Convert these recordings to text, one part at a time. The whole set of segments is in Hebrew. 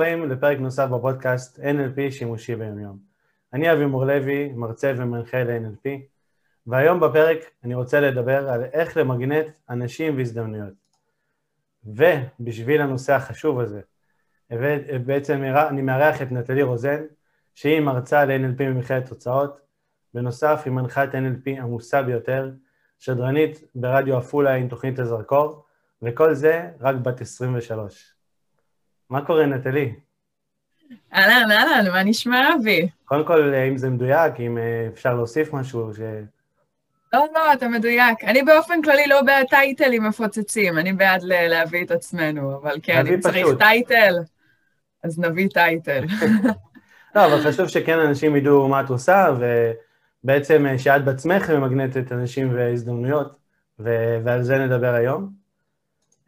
הבאים לפרק נוסף בפודקאסט NLP שימושי ביומיום. אני אבי מור לוי, מרצה ומנחה ל-NLP, והיום בפרק אני רוצה לדבר על איך למגנט אנשים והזדמנויות. ובשביל הנושא החשוב הזה, בעצם אני מארח את נטלי רוזן, שהיא מרצה ל-NLP ממכללת תוצאות, בנוסף היא מנחת NLP עמוסה ביותר, שדרנית ברדיו עפולה עם תוכנית הזרקור, וכל זה רק בת 23. מה קורה, נטלי? אהלן, אהלן, מה נשמע, אבי? קודם כל, אם זה מדויק, אם אה, אפשר להוסיף משהו, ש... לא, לא, אתה מדויק. אני באופן כללי לא בעד טייטלים מפוצצים, אני בעד להביא את עצמנו, אבל כן, אם צריך טייטל, אז נביא טייטל. לא, אבל חשוב שכן אנשים ידעו מה את עושה, ובעצם אה, שאת בעצמך ממגנטת אנשים והזדמנויות, ועל זה נדבר היום.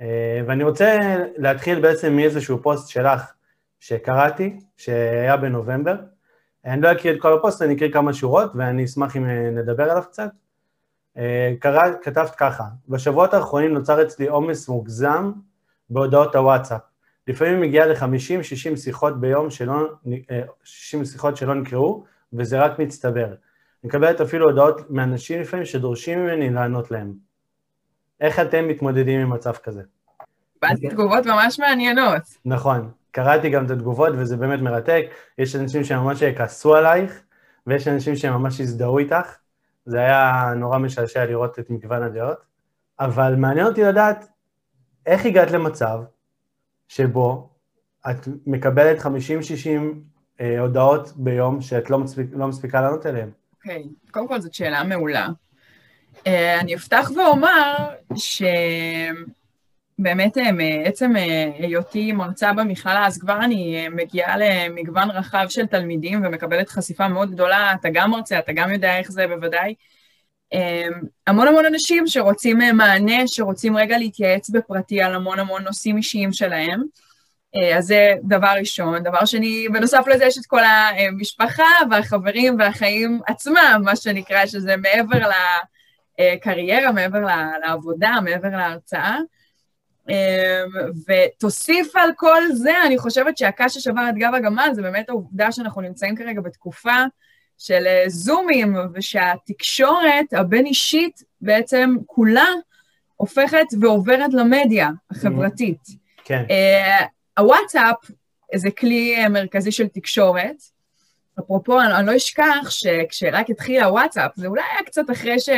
אה, ואני רוצה להתחיל בעצם מאיזשהו פוסט שלך שקראתי, שהיה בנובמבר. אני לא אקריא את כל הפוסט, אני אקריא כמה שורות, ואני אשמח אם אה, נדבר עליו קצת. אה, קרא, כתבת ככה, בשבועות האחרונים נוצר אצלי עומס מוגזם בהודעות הוואטסאפ. לפעמים מגיע ל-50-60 שיחות ביום שלא, 60 שיחות שלא נקראו, וזה רק מצטבר. אני מקבלת אפילו הודעות מאנשים לפעמים שדורשים ממני לענות להם. איך אתם מתמודדים עם מצב כזה? קיבלתי תגובות ממש מעניינות. נכון, קראתי גם את התגובות וזה באמת מרתק. יש אנשים שממש כעסו עלייך, ויש אנשים שממש הזדהו איתך. זה היה נורא משעשע לראות את מגוון הדעות. אבל מעניין אותי לדעת איך הגעת למצב שבו את מקבלת 50-60 אה, הודעות ביום שאת לא, מספיק, לא מספיקה לענות עליהן. אוקיי, okay. קודם כל זאת שאלה מעולה. אה, אני אפתח ואומר שבאמת אה, מעצם אה, היותי מרצה במכללה, אז כבר אני מגיעה למגוון רחב של תלמידים ומקבלת חשיפה מאוד גדולה, אתה גם מרצה, אתה גם יודע איך זה בוודאי. המון המון אנשים שרוצים מענה, שרוצים רגע להתייעץ בפרטי על המון המון נושאים אישיים שלהם. אז זה דבר ראשון. דבר שני, בנוסף לזה יש את כל המשפחה והחברים והחיים עצמם, מה שנקרא, שזה מעבר ל... אה, קריירה, מעבר לעבודה, מעבר להרצאה. אה, ותוסיף על כל זה, אני חושבת שהקש ששבר את גב הגמל זה באמת העובדה שאנחנו נמצאים כרגע בתקופה של אה, זומים, ושהתקשורת הבין-אישית בעצם כולה הופכת ועוברת למדיה החברתית. כן. הוואטסאפ זה כלי מרכזי של תקשורת, אפרופו, אני, אני לא אשכח שכשרק התחיל הוואטסאפ, זה אולי היה קצת אחרי ש,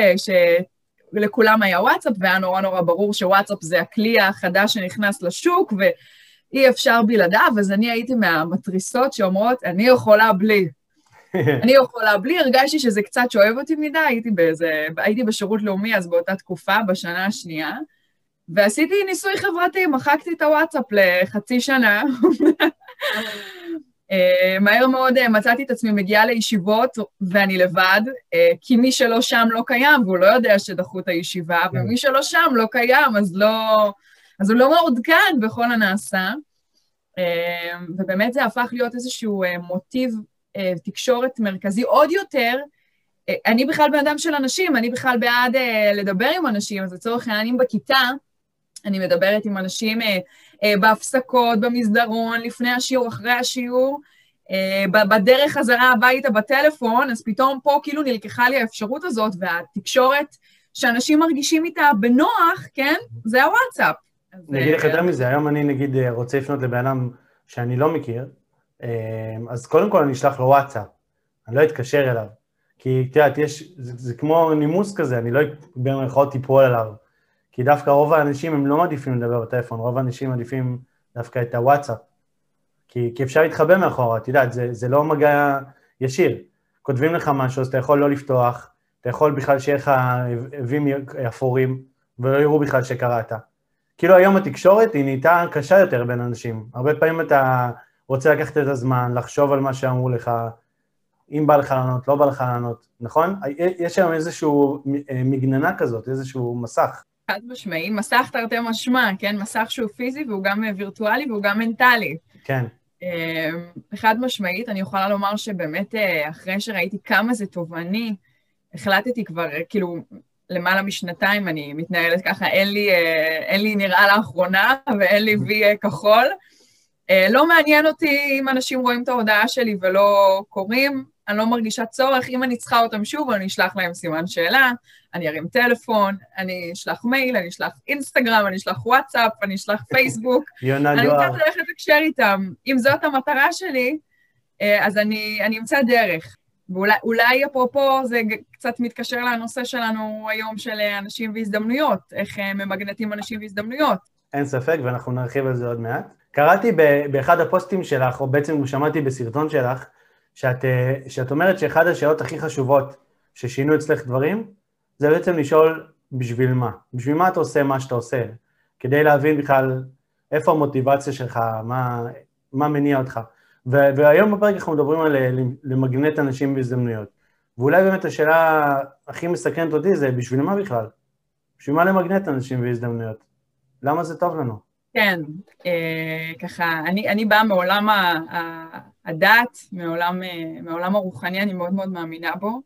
שלכולם היה וואטסאפ, והיה נורא נורא ברור שוואטסאפ זה הכלי החדש שנכנס לשוק, ואי אפשר בלעדיו, אז אני הייתי מהמתריסות שאומרות, אני יכולה בלי. אני יכולה בלי, הרגשתי שזה קצת שואב אותי מדי, הייתי באיזה, הייתי בשירות לאומי אז באותה תקופה, בשנה השנייה, ועשיתי ניסוי חברתי, מחקתי את הוואטסאפ לחצי שנה. Uh, מהר מאוד uh, מצאתי את עצמי מגיעה לישיבות ואני לבד, uh, כי מי שלא שם לא קיים, והוא לא יודע שדחו את הישיבה. כן. ומי שלא שם לא קיים, אז, לא, אז הוא לא מעודכן בכל הנעשה. Uh, ובאמת זה הפך להיות איזשהו uh, מוטיב uh, תקשורת מרכזי עוד יותר. Uh, אני בכלל בן אדם של אנשים, אני בכלל בעד uh, לדבר עם אנשים, אז לצורך העניין, אם בכיתה אני מדברת עם אנשים אה, אה, בהפסקות, במסדרון, לפני השיעור, אחרי השיעור, אה, בדרך חזרה הביתה בטלפון, אז פתאום פה כאילו נלקחה לי האפשרות הזאת, והתקשורת שאנשים מרגישים איתה בנוח, כן? זה הוואטסאפ. אני אגיד לך יותר מזה, היום אני נגיד רוצה לפנות לבן אדם שאני לא מכיר, אז קודם כל אני אשלח לו וואטסאפ, אני לא אתקשר אליו. כי את יודעת, יש, זה, זה כמו נימוס כזה, אני לא במירכאות טיפול עליו. כי דווקא רוב האנשים הם לא מעדיפים לדבר בטלפון, רוב האנשים מעדיפים דווקא את הוואטסאפ. כי, כי אפשר להתחבא מאחורה, את יודעת, זה, זה לא מגע ישיר. כותבים לך משהו, אז אתה יכול לא לפתוח, אתה יכול בכלל שיהיה לך אבים אפורים, ולא יראו בכלל שקראת. כאילו היום התקשורת היא נהייתה קשה יותר בין אנשים. הרבה פעמים אתה רוצה לקחת את הזמן, לחשוב על מה שאמרו לך, אם בא לך לענות, לא בא לך לענות, נכון? יש היום איזושהי מגננה כזאת, איזשהו מסך. חד משמעי, מסך תרתי משמע, כן? מסך שהוא פיזי והוא גם וירטואלי והוא גם מנטלי. כן. אמ, חד משמעית, אני יכולה לומר שבאמת אה, אחרי שראיתי כמה זה תובעני, החלטתי כבר, אה, כאילו, למעלה משנתיים אני מתנהלת ככה, אין לי, אה, אין לי נראה לאחרונה ואין לי וי כחול. אה, לא מעניין אותי אם אנשים רואים את ההודעה שלי ולא קוראים, אני לא מרגישה צורך, אם אני צריכה אותם שוב, אני אשלח להם סימן שאלה, אני ארים טלפון, אני אשלח מייל, אני אשלח אינסטגרם, אני אשלח וואטסאפ, אני אשלח פייסבוק. אני רוצה ללכת לתקשר איתם. אם זאת המטרה שלי, אה, אז אני, אני אמצא דרך. ואולי אפרופו, זה קצת מתקשר לנושא שלנו היום של אנשים והזדמנויות, איך אה, ממגנטים אנשים והזדמנויות. אין ספק, ואנחנו נרחיב על זה עוד מעט. קראתי באחד הפוסטים שלך, או בעצם שמעתי בסרטון שלך, שאת, אה, שאת אומרת שאחד השאלות הכי חשובות ששינו אצלך דברים, זה בעצם לשאול בשביל מה. בשביל מה אתה עושה מה שאתה עושה, כדי להבין בכלל איפה המוטיבציה שלך, מה, מה מניע אותך. והיום בפרק אנחנו מדברים על אה, למגנט אנשים בהזדמנויות. ואולי באמת השאלה הכי מסכנת אותי זה בשביל מה בכלל? בשביל מה למגנט אנשים בהזדמנויות? למה זה טוב לנו? כן, אה, ככה, אני, אני באה מעולם ה, ה, הדת, מעולם, אה, מעולם הרוחני, אני מאוד מאוד מאמינה בו.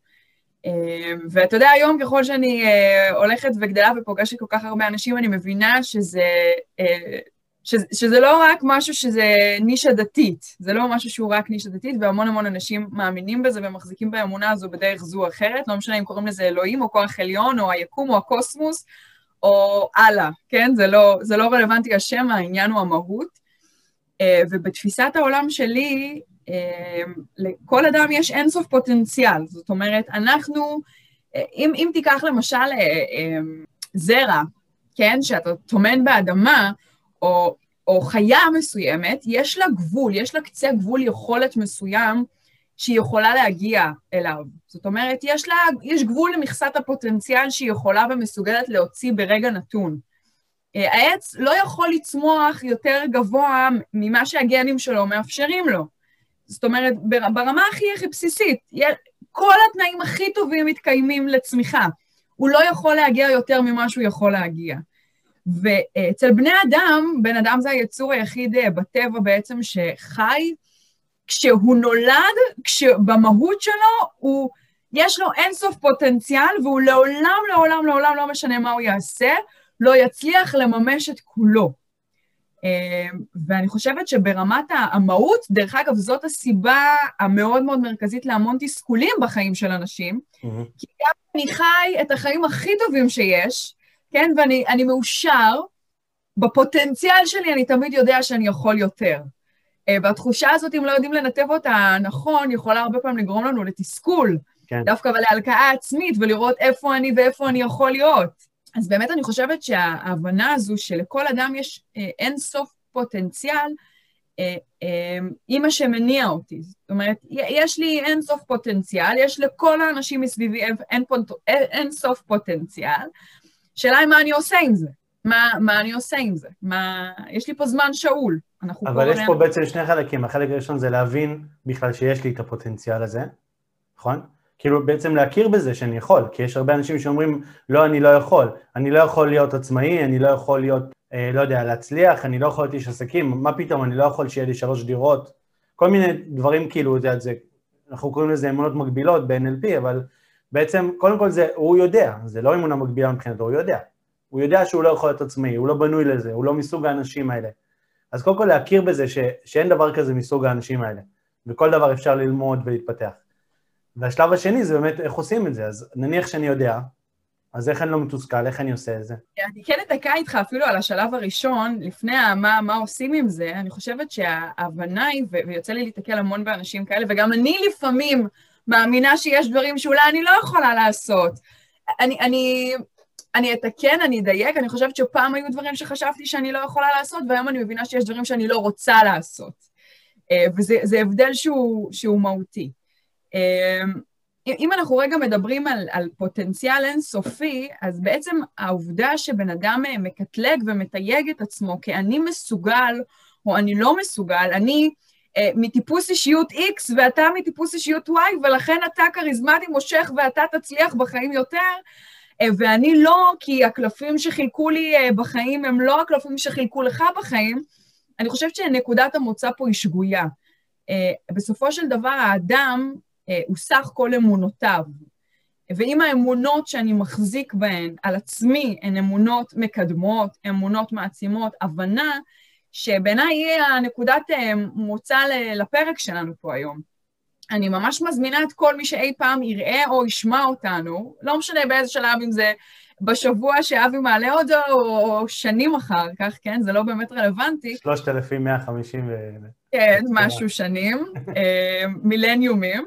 אה, ואתה יודע, היום ככל שאני אה, הולכת וגדלה ופוגשת כל כך הרבה אנשים, אני מבינה שזה, אה, שזה, שזה לא רק משהו שזה נישה דתית, זה לא משהו שהוא רק נישה דתית, והמון המון אנשים מאמינים בזה ומחזיקים באמונה הזו בדרך זו או אחרת, לא משנה אם קוראים לזה אלוהים או כוח עליון או היקום או הקוסמוס, או אללה, כן? זה לא, זה לא רלוונטי השם, העניין הוא המהות. אה, ובתפיסת העולם שלי, אה, לכל אדם יש אינסוף פוטנציאל. זאת אומרת, אנחנו, אה, אם, אם תיקח למשל זרע, כן, שאתה טומן באדמה, או, או חיה מסוימת, יש לה גבול, יש לה קצה גבול יכולת מסוים שהיא יכולה להגיע אליו. זאת אומרת, יש לה, יש גבול למכסת הפוטנציאל שהיא יכולה ומסוגלת להוציא ברגע נתון. אה, העץ לא יכול לצמוח יותר גבוה ממה שהגנים שלו מאפשרים לו. זאת אומרת, ברמה הכי הכי בסיסית, כל התנאים הכי טובים מתקיימים לצמיחה. הוא לא יכול להגיע יותר ממה שהוא יכול להגיע. ואצל בני אדם, בן אדם זה היצור היחיד אה, בטבע בעצם שחי, כשהוא נולד, כשבמהות שלו הוא, יש לו אינסוף פוטנציאל והוא לעולם, לעולם, לעולם, לא משנה מה הוא יעשה, לא יצליח לממש את כולו. אמ, ואני חושבת שברמת המהות, דרך אגב, זאת הסיבה המאוד מאוד מרכזית להמון תסכולים בחיים של אנשים, mm-hmm. כי גם אני חי את החיים הכי טובים שיש, כן, ואני מאושר, בפוטנציאל שלי אני תמיד יודע שאני יכול יותר. אה, והתחושה הזאת, אם לא יודעים לנתב אותה נכון, יכולה הרבה פעמים לגרום לנו לתסכול. כן. דווקא להלקאה עצמית ולראות איפה אני ואיפה אני יכול להיות. אז באמת אני חושבת שההבנה הזו שלכל אדם יש אה, אין סוף פוטנציאל, אה, היא מה שמניע אותי. זאת אומרת, יש לי אין סוף פוטנציאל, יש לכל האנשים מסביבי אין, פוט... אין סוף פוטנציאל. שאלה היא מה אני עושה עם זה. מה, מה אני עושה עם זה? מה... יש לי פה זמן שאול. אבל יש פה בעצם שני חלקים. החלק הראשון זה להבין בכלל שיש לי את הפוטנציאל הזה, נכון? כאילו בעצם להכיר בזה שאני יכול, כי יש הרבה אנשים שאומרים, לא, אני לא יכול, אני לא יכול להיות עצמאי, אני לא יכול להיות, אה, לא יודע, להצליח, אני לא יכול להיות איש עסקים, מה פתאום, אני לא יכול שיהיה לי שלוש דירות, כל מיני דברים כאילו, זה, זה, אנחנו קוראים לזה אמונות מגבילות ב-NLP, אבל בעצם, קודם כל זה, הוא יודע, זה לא אמונה מגבילה מבחינתו, הוא יודע. הוא יודע שהוא לא יכול להיות עצמאי, הוא לא בנוי לזה, הוא לא מסוג האנשים האלה. אז קודם כל להכיר בזה ש, שאין דבר כזה מסוג האנשים האלה, וכל דבר אפשר ללמוד ולהתפתח. והשלב השני זה באמת איך עושים את זה, אז נניח שאני יודע, אז איך אני לא מתוסכל, איך אני עושה את זה? אני כן אתקע איתך אפילו על השלב הראשון, לפני מה, מה עושים עם זה, אני חושבת שההבנה היא, ויוצא לי להתקל המון באנשים כאלה, וגם אני לפעמים מאמינה שיש דברים שאולי אני לא יכולה לעשות. אני, אני, אני אתקן, אני אדייק, אני חושבת שפעם היו דברים שחשבתי שאני לא יכולה לעשות, והיום אני מבינה שיש דברים שאני לא רוצה לעשות. אה, וזה הבדל שהוא, שהוא מהותי. אמ, אם אנחנו רגע מדברים על, על פוטנציאל אינסופי, אז בעצם העובדה שבן אדם אה, מקטלג ומתייג את עצמו כאני מסוגל או אני לא מסוגל, אני אה, מטיפוס אישיות X ואתה מטיפוס אישיות Y, ולכן אתה כריזמטי מושך ואתה תצליח בחיים יותר, אה, ואני לא, כי הקלפים שחילקו לי אה, בחיים הם לא הקלפים שחילקו לך בחיים, אני חושבת שנקודת המוצא פה היא שגויה. אה, בסופו של דבר האדם אה, הוא סך כל אמונותיו. ואם האמונות שאני מחזיק בהן על עצמי הן אמונות מקדמות, אמונות מעצימות, הבנה, שבעיניי היא הנקודת מוצא לפרק שלנו פה היום. אני ממש מזמינה את כל מי שאי פעם יראה או ישמע אותנו, לא משנה באיזה שלב, אם זה בשבוע שאבי מעלה אותו, או שנים אחר כך, כן? זה לא באמת רלוונטי. 3,150 ו... כן, משהו שנים, אה, מילניומים.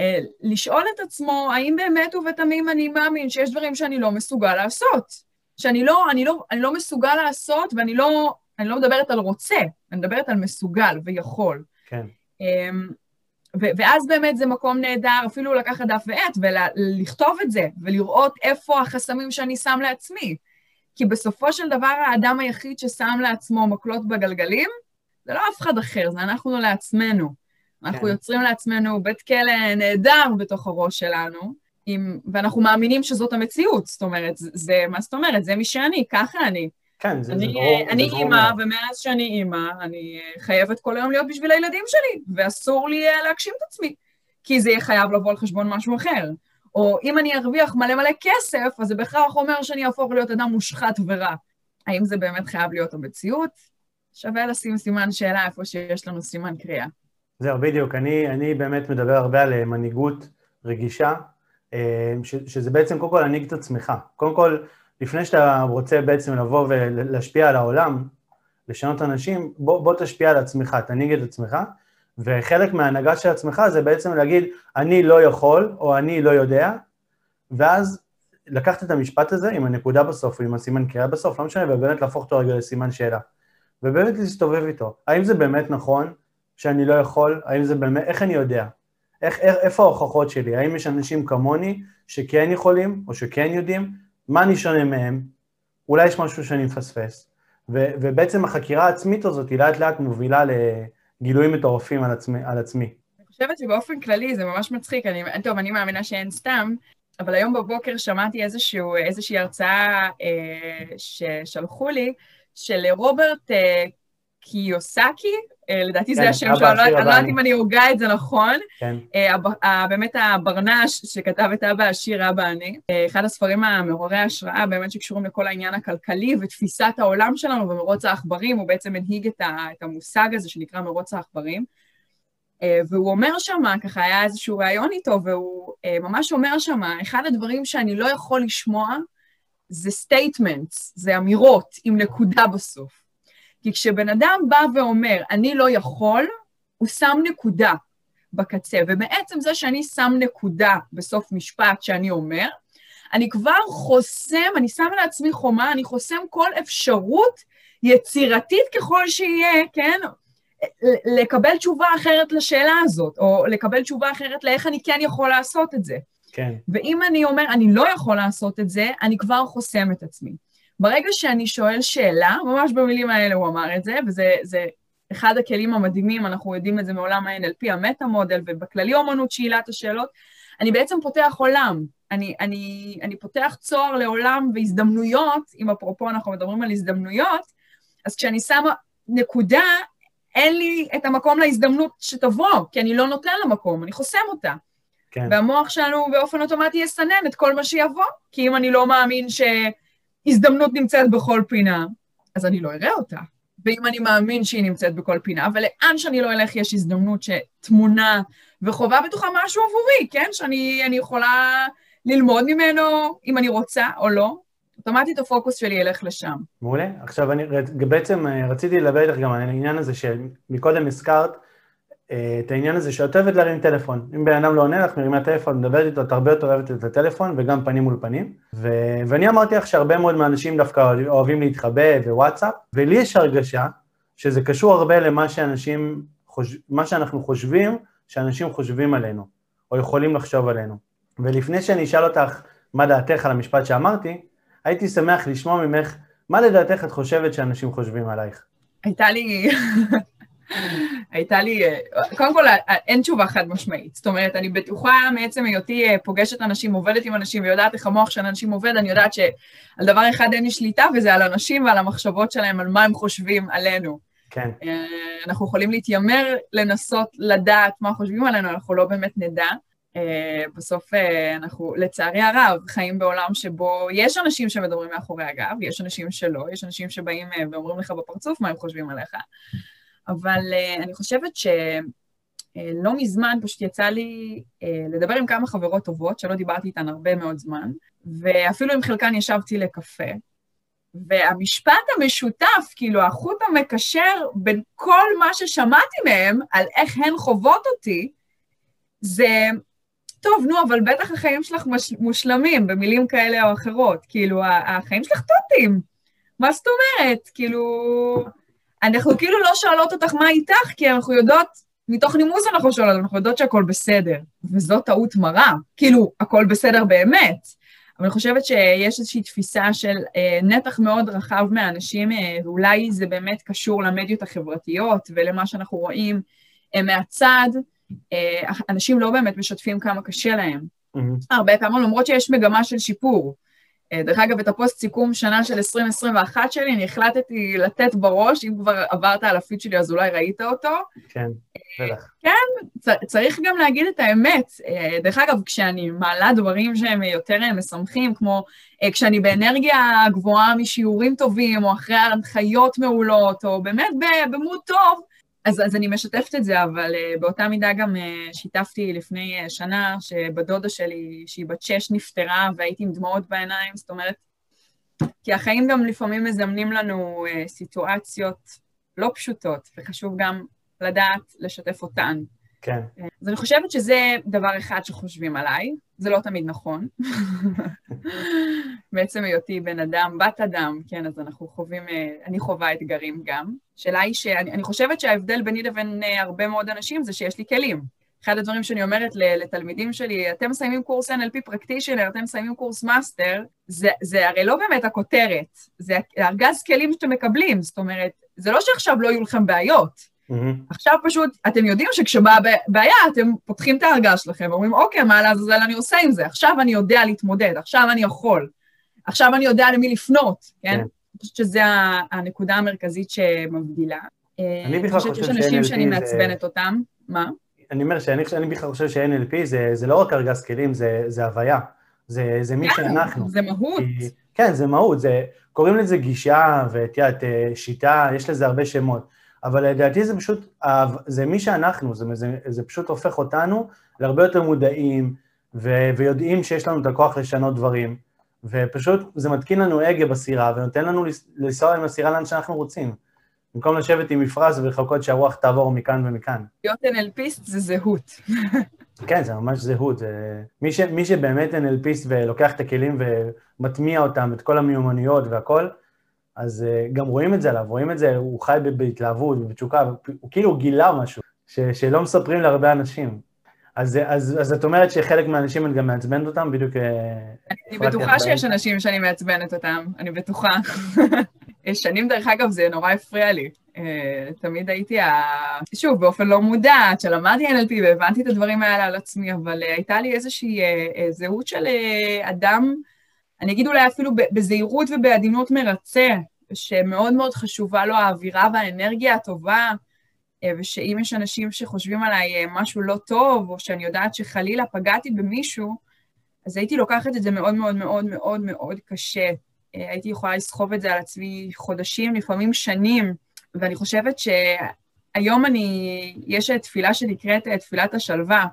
אה, לשאול את עצמו, האם באמת ובתמים אני מאמין שיש דברים שאני לא מסוגל לעשות? שאני לא, אני לא, אני לא מסוגל לעשות, ואני לא, אני לא מדברת על רוצה, אני מדברת על מסוגל ויכול. כן. אמ, ואז באמת זה מקום נהדר אפילו לקחת דף ועט ולכתוב את זה, ולראות איפה החסמים שאני שם לעצמי. כי בסופו של דבר האדם היחיד ששם לעצמו מקלות בגלגלים, זה לא אף אחד אחר, זה אנחנו לעצמנו. אנחנו כן. יוצרים לעצמנו בית כלא נהדר בתוך הראש שלנו, עם, ואנחנו מאמינים שזאת המציאות. זאת אומרת, זה, מה זאת אומרת? זה מי שאני, ככה אני. כן, זה, אני, זה ברור. אני אימא, ומאז שאני אימא, אני אה, חייבת כל היום להיות בשביל הילדים שלי, ואסור לי אה, להגשים את עצמי, כי זה יהיה חייב לבוא על חשבון משהו אחר. או אם אני ארוויח מלא מלא כסף, אז זה בהכרח אומר שאני אהפוך להיות אדם מושחת ורע. האם זה באמת חייב להיות המציאות? שווה לשים סימן שאלה איפה שיש לנו סימן קריאה. זהו, בדיוק. אני, אני באמת מדבר הרבה על אה, מנהיגות רגישה, ש, שזה בעצם קודם כל להנהיג את עצמך. קודם כל, לפני שאתה רוצה בעצם לבוא ולהשפיע על העולם, לשנות אנשים, בוא, בוא תשפיע על עצמך, תנהיג את עצמך, וחלק מההנהגה של עצמך זה בעצם להגיד, אני לא יכול, או אני לא יודע, ואז לקחת את המשפט הזה עם הנקודה בסוף, עם הסימן קריאה בסוף, לא משנה, ובאמת להפוך אותו רגע לסימן שאלה. ובאמת להסתובב איתו. האם זה באמת נכון שאני לא יכול? האם זה באמת, איך אני יודע? איך, איך, איפה ההוכחות שלי? האם יש אנשים כמוני שכן יכולים, או שכן יודעים, מה אני שונה מהם, אולי יש משהו שאני מפספס, ו, ובעצם החקירה העצמית הזאת היא לאט לאט מובילה לגילויים מטורפים על עצמי. על עצמי. אני חושבת שבאופן כללי זה ממש מצחיק, אני, טוב, אני מאמינה שאין סתם, אבל היום בבוקר שמעתי איזשהו, איזושהי הרצאה אה, ששלחו לי, של רוברט אה, קיוסקי, לדעתי זה כן, השם שלו, לא- אני לא יודעת אם אני הוגה את זה נכון. כן. אה, באמת הברנש שכתב את אבא עשיר אבא אני, אה, אחד הספרים המעוררי ההשראה באמת שקשורים לכל העניין הכלכלי ותפיסת העולם שלנו ומרוץ העכברים, הוא בעצם הנהיג את המושג הזה שנקרא מרוץ העכברים. והוא אומר שם, ככה היה איזשהו ראיון איתו, והוא ממש אומר שם, אחד הדברים שאני לא יכול לשמוע זה statements, זה אמירות עם נקודה בסוף. כי כשבן אדם בא ואומר, אני לא יכול, הוא שם נקודה בקצה, ובעצם זה שאני שם נקודה בסוף משפט שאני אומר, אני כבר חוסם, אני שם לעצמי חומה, אני חוסם כל אפשרות יצירתית ככל שיהיה, כן? לקבל תשובה אחרת לשאלה הזאת, או לקבל תשובה אחרת לאיך אני כן יכול לעשות את זה. כן. ואם אני אומר, אני לא יכול לעשות את זה, אני כבר חוסם את עצמי. ברגע שאני שואל שאלה, ממש במילים האלה הוא אמר את זה, וזה אחד הכלים המדהימים, אנחנו יודעים את זה מעולם ה-NLP, המטה-מודל, ובכללי אומנות שאלת השאלות, אני בעצם פותח עולם. אני, אני, אני פותח צוהר לעולם והזדמנויות, אם אפרופו אנחנו מדברים על הזדמנויות, אז כשאני שמה נקודה, אין לי את המקום להזדמנות שתבוא, כי אני לא נותן לה מקום, אני חוסם אותה. כן. והמוח שלנו באופן אוטומטי יסנן את כל מה שיבוא, כי אם אני לא מאמין ש... הזדמנות נמצאת בכל פינה, אז אני לא אראה אותה. ואם אני מאמין שהיא נמצאת בכל פינה, ולאן שאני לא אלך יש הזדמנות שתמונה וחובה בתוכה משהו עבורי, כן? שאני יכולה ללמוד ממנו אם אני רוצה או לא. אוטומטית הפוקוס שלי ילך לשם. מעולה. עכשיו, אני בעצם אה, רציתי לדבר איתך גם על העניין הזה שמקודם הזכרת, את העניין הזה שאת אוהבת להרים טלפון. אם בן אדם לא עונה לך, מרימה טלפון, מדברת איתו, את הרבה יותר אוהבת את הטלפון, וגם פנים מול פנים. ו- ואני אמרתי לך שהרבה מאוד מהאנשים דווקא אוהבים להתחבא ווואטסאפ, ולי יש הרגשה שזה קשור הרבה למה שאנשים, חוש... מה שאנחנו חושבים, שאנשים חושבים עלינו, או יכולים לחשוב עלינו. ולפני שאני אשאל אותך מה דעתך על המשפט שאמרתי, הייתי שמח לשמוע ממך, מה לדעתך את חושבת שאנשים חושבים עלייך? הייתה לי הייתה לי, אה, קודם כל אין תשובה חד משמעית, זאת אומרת, אני בטוחה מעצם היותי אה, פוגשת אנשים, עובדת עם אנשים ויודעת איך המוח של אנשים עובד, אני יודעת שעל דבר אחד אין לי שליטה וזה על אנשים ועל המחשבות שלהם, על מה הם חושבים עלינו. כן. אה, אנחנו יכולים להתיימר לנסות לדעת מה חושבים עלינו, אנחנו לא באמת נדע. בסוף אנחנו, לצערי הרב, חיים בעולם שבו יש אנשים שמדברים מאחורי הגב, יש אנשים שלא, יש אנשים שבאים ואומרים לך בפרצוף מה הם חושבים עליך. אבל אני חושבת ש... לא מזמן פשוט יצא לי לדבר עם כמה חברות טובות, שלא דיברתי איתן הרבה מאוד זמן, ואפילו עם חלקן ישבתי לקפה, והמשפט המשותף, כאילו החוט המקשר בין כל מה ששמעתי מהם על איך הן חוות אותי, זה, טוב, נו, אבל בטח החיים שלך מושלמים במילים כאלה או אחרות. כאילו, החיים שלך טוטים. מה זאת אומרת? כאילו, אנחנו כאילו לא שואלות אותך מה איתך, כי אנחנו יודעות, מתוך נימוס אנחנו שואלות, אנחנו יודעות שהכל בסדר. וזו טעות מרה. כאילו, הכל בסדר באמת. אבל אני חושבת שיש איזושהי תפיסה של אה, נתח מאוד רחב מהאנשים, אה, ואולי זה באמת קשור למדיות החברתיות ולמה שאנחנו רואים אה, מהצד, אה, אנשים לא באמת משתפים כמה קשה להם. Mm-hmm. הרבה פעמים, למרות שיש מגמה של שיפור. אה, דרך אגב, את הפוסט סיכום שנה של 2021 שלי, אני החלטתי לתת בראש, אם כבר עברת על הפיד שלי אז אולי ראית אותו. כן, בטח. כן, צריך גם להגיד את האמת. אה, דרך אגב, כשאני מעלה דברים שהם יותר משמחים, כמו כשאני באנרגיה גבוהה משיעורים טובים, או אחרי הנחיות מעולות, או באמת במוד טוב, אז, אז אני משתפת את זה, אבל uh, באותה מידה גם uh, שיתפתי לפני uh, שנה שבדודה שלי, שהיא בת שש, נפטרה והייתי עם דמעות בעיניים, זאת אומרת, כי החיים גם לפעמים מזמנים לנו uh, סיטואציות לא פשוטות, וחשוב גם לדעת לשתף אותן. כן. אז אני חושבת שזה דבר אחד שחושבים עליי, זה לא תמיד נכון. בעצם היותי בן אדם, בת אדם, כן, אז אנחנו חווים, אני חווה אתגרים גם. השאלה היא שאני חושבת שההבדל ביני לבין הרבה מאוד אנשים זה שיש לי כלים. אחד הדברים שאני אומרת לתלמידים שלי, אתם מסיימים קורס NLP practitioner, אתם מסיימים קורס master, זה, זה הרי לא באמת הכותרת, זה ארגז כלים שאתם מקבלים, זאת אומרת, זה לא שעכשיו לא יהיו לכם בעיות. עכשיו פשוט, אתם יודעים שכשבאה בעיה, אתם פותחים את הארגז שלכם ואומרים, אוקיי, מה לעזאזל אני עושה עם זה? עכשיו אני יודע להתמודד, עכשיו אני יכול, עכשיו אני יודע למי לפנות, כן? כן. אני חושבת שזו הנקודה המרכזית שמבדילה. אני בכלל חושב ש-NLP זה... יש אנשים שאני מעצבנת אותם, מה? אני אומר שאני בכלל חושב ש-NLP זה, זה לא רק ארגז כלים, זה, זה הוויה. זה, זה מי שאנחנו. זה מהות. כן, זה מהות, זה, קוראים לזה גישה, ואת יודעת, אה, שיטה, יש לזה הרבה שמות. אבל לדעתי זה פשוט, זה מי שאנחנו, זה, זה, זה פשוט הופך אותנו להרבה יותר מודעים, ו, ויודעים שיש לנו את הכוח לשנות דברים, ופשוט זה מתקין לנו הגה בסירה, ונותן לנו לנסוע עם הסירה לאן שאנחנו רוצים. במקום לשבת עם מפרש ולחכות שהרוח תעבור מכאן ומכאן. להיות NLPיסט זה זהות. כן, זה ממש זהות. זה... מי, ש... מי שבאמת NLPיסט ולוקח את הכלים ומטמיע אותם, את כל המיומנויות והכל, אז uh, גם רואים את זה עליו, רואים את זה, הוא חי בהתלהבות ובתשוקה, הוא כאילו גילה משהו ש, שלא מספרים להרבה אנשים. אז, אז, אז את אומרת שחלק מהאנשים את גם מעצבנת אותם, בדיוק... אה, אני בטוחה שיש אנשים שאני מעצבנת אותם, אני בטוחה. שנים, דרך אגב, זה נורא הפריע לי. Uh, תמיד הייתי, ה... שוב, באופן לא מודע, עד שלמדתי NLP והבנתי את הדברים האלה על עצמי, אבל הייתה לי איזושהי זהות של אדם, אני אגיד אולי אפילו בזהירות ובעדינות מרצה, שמאוד מאוד חשובה לו האווירה והאנרגיה הטובה, אה, ושאם יש אנשים שחושבים עליי אה, משהו לא טוב, או שאני יודעת שחלילה פגעתי במישהו, אז הייתי לוקחת את זה מאוד מאוד מאוד מאוד מאוד קשה. אה, הייתי יכולה לסחוב את זה על עצמי חודשים, לפעמים שנים, ואני חושבת שהיום אני, יש תפילה שנקראת תפילת השלווה,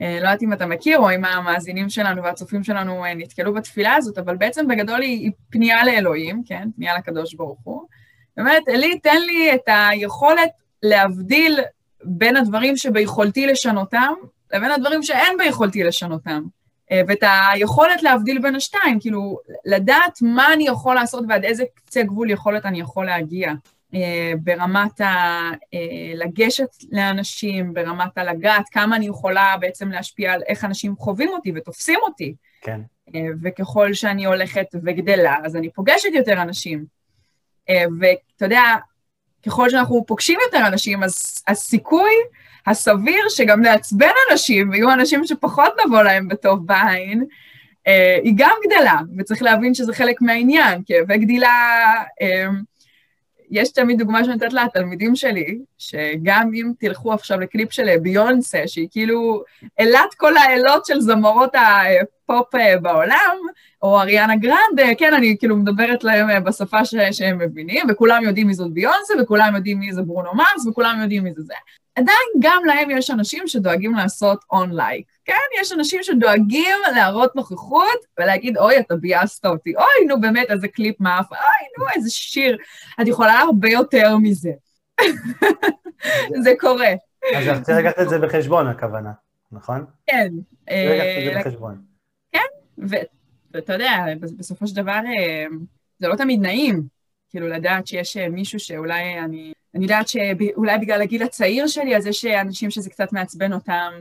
לא יודעת אם אתה מכיר, או אם המאזינים שלנו והצופים שלנו אה, נתקלו בתפילה הזאת, אבל בעצם בגדול היא פנייה לאלוהים, כן? פנייה לקדוש ברוך הוא. באמת, אלי, תן לי את היכולת להבדיל בין הדברים שביכולתי לשנותם, לבין הדברים שאין ביכולתי לשנותם. אה, ואת היכולת להבדיל בין השתיים, כאילו, לדעת מה אני יכול לעשות ועד איזה קצה גבול יכולת אני יכול להגיע. אה, ברמת ה... אה, לגשת לאנשים, ברמת הלגעת, כמה אני יכולה בעצם להשפיע על איך אנשים חווים אותי ותופסים אותי. כן. אה, וככל שאני הולכת וגדלה, אז אני פוגשת יותר אנשים. ואתה יודע, ככל שאנחנו פוגשים יותר אנשים, אז הסיכוי הסביר שגם לעצבן אנשים, ויהיו אנשים שפחות נבוא להם בטוב בעין, היא גם גדלה, וצריך להבין שזה חלק מהעניין, כאבי גדילה... יש תמיד דוגמה שאני נותנת לתלמידים שלי, שגם אם תלכו עכשיו לקליפ של ביונסה, שהיא כאילו אלת כל האלות של זמרות הפופ בעולם, או אריאנה גרנד, כן, אני כאילו מדברת להם בשפה ש- שהם מבינים, וכולם יודעים מי זאת ביונסה, וכולם יודעים מי זה ברונו מרס, וכולם יודעים מי זה זה. עדיין גם להם יש אנשים שדואגים לעשות unlike. כן, יש אנשים שדואגים להראות נוכחות ולהגיד, אוי, אתה ביאסת אותי, אוי, נו באמת, איזה קליפ מאפן, אוי, נו, איזה שיר. את יכולה הרבה יותר מזה. זה קורה. אז אני רוצה לקחת את זה בחשבון, הכוונה, נכון? כן. לקחת את זה בחשבון. כן, ואתה יודע, בסופו של דבר זה לא תמיד נעים, כאילו לדעת שיש מישהו שאולי אני... אני יודעת שאולי בגלל הגיל הצעיר שלי, אז יש אנשים שזה קצת מעצבן אותם.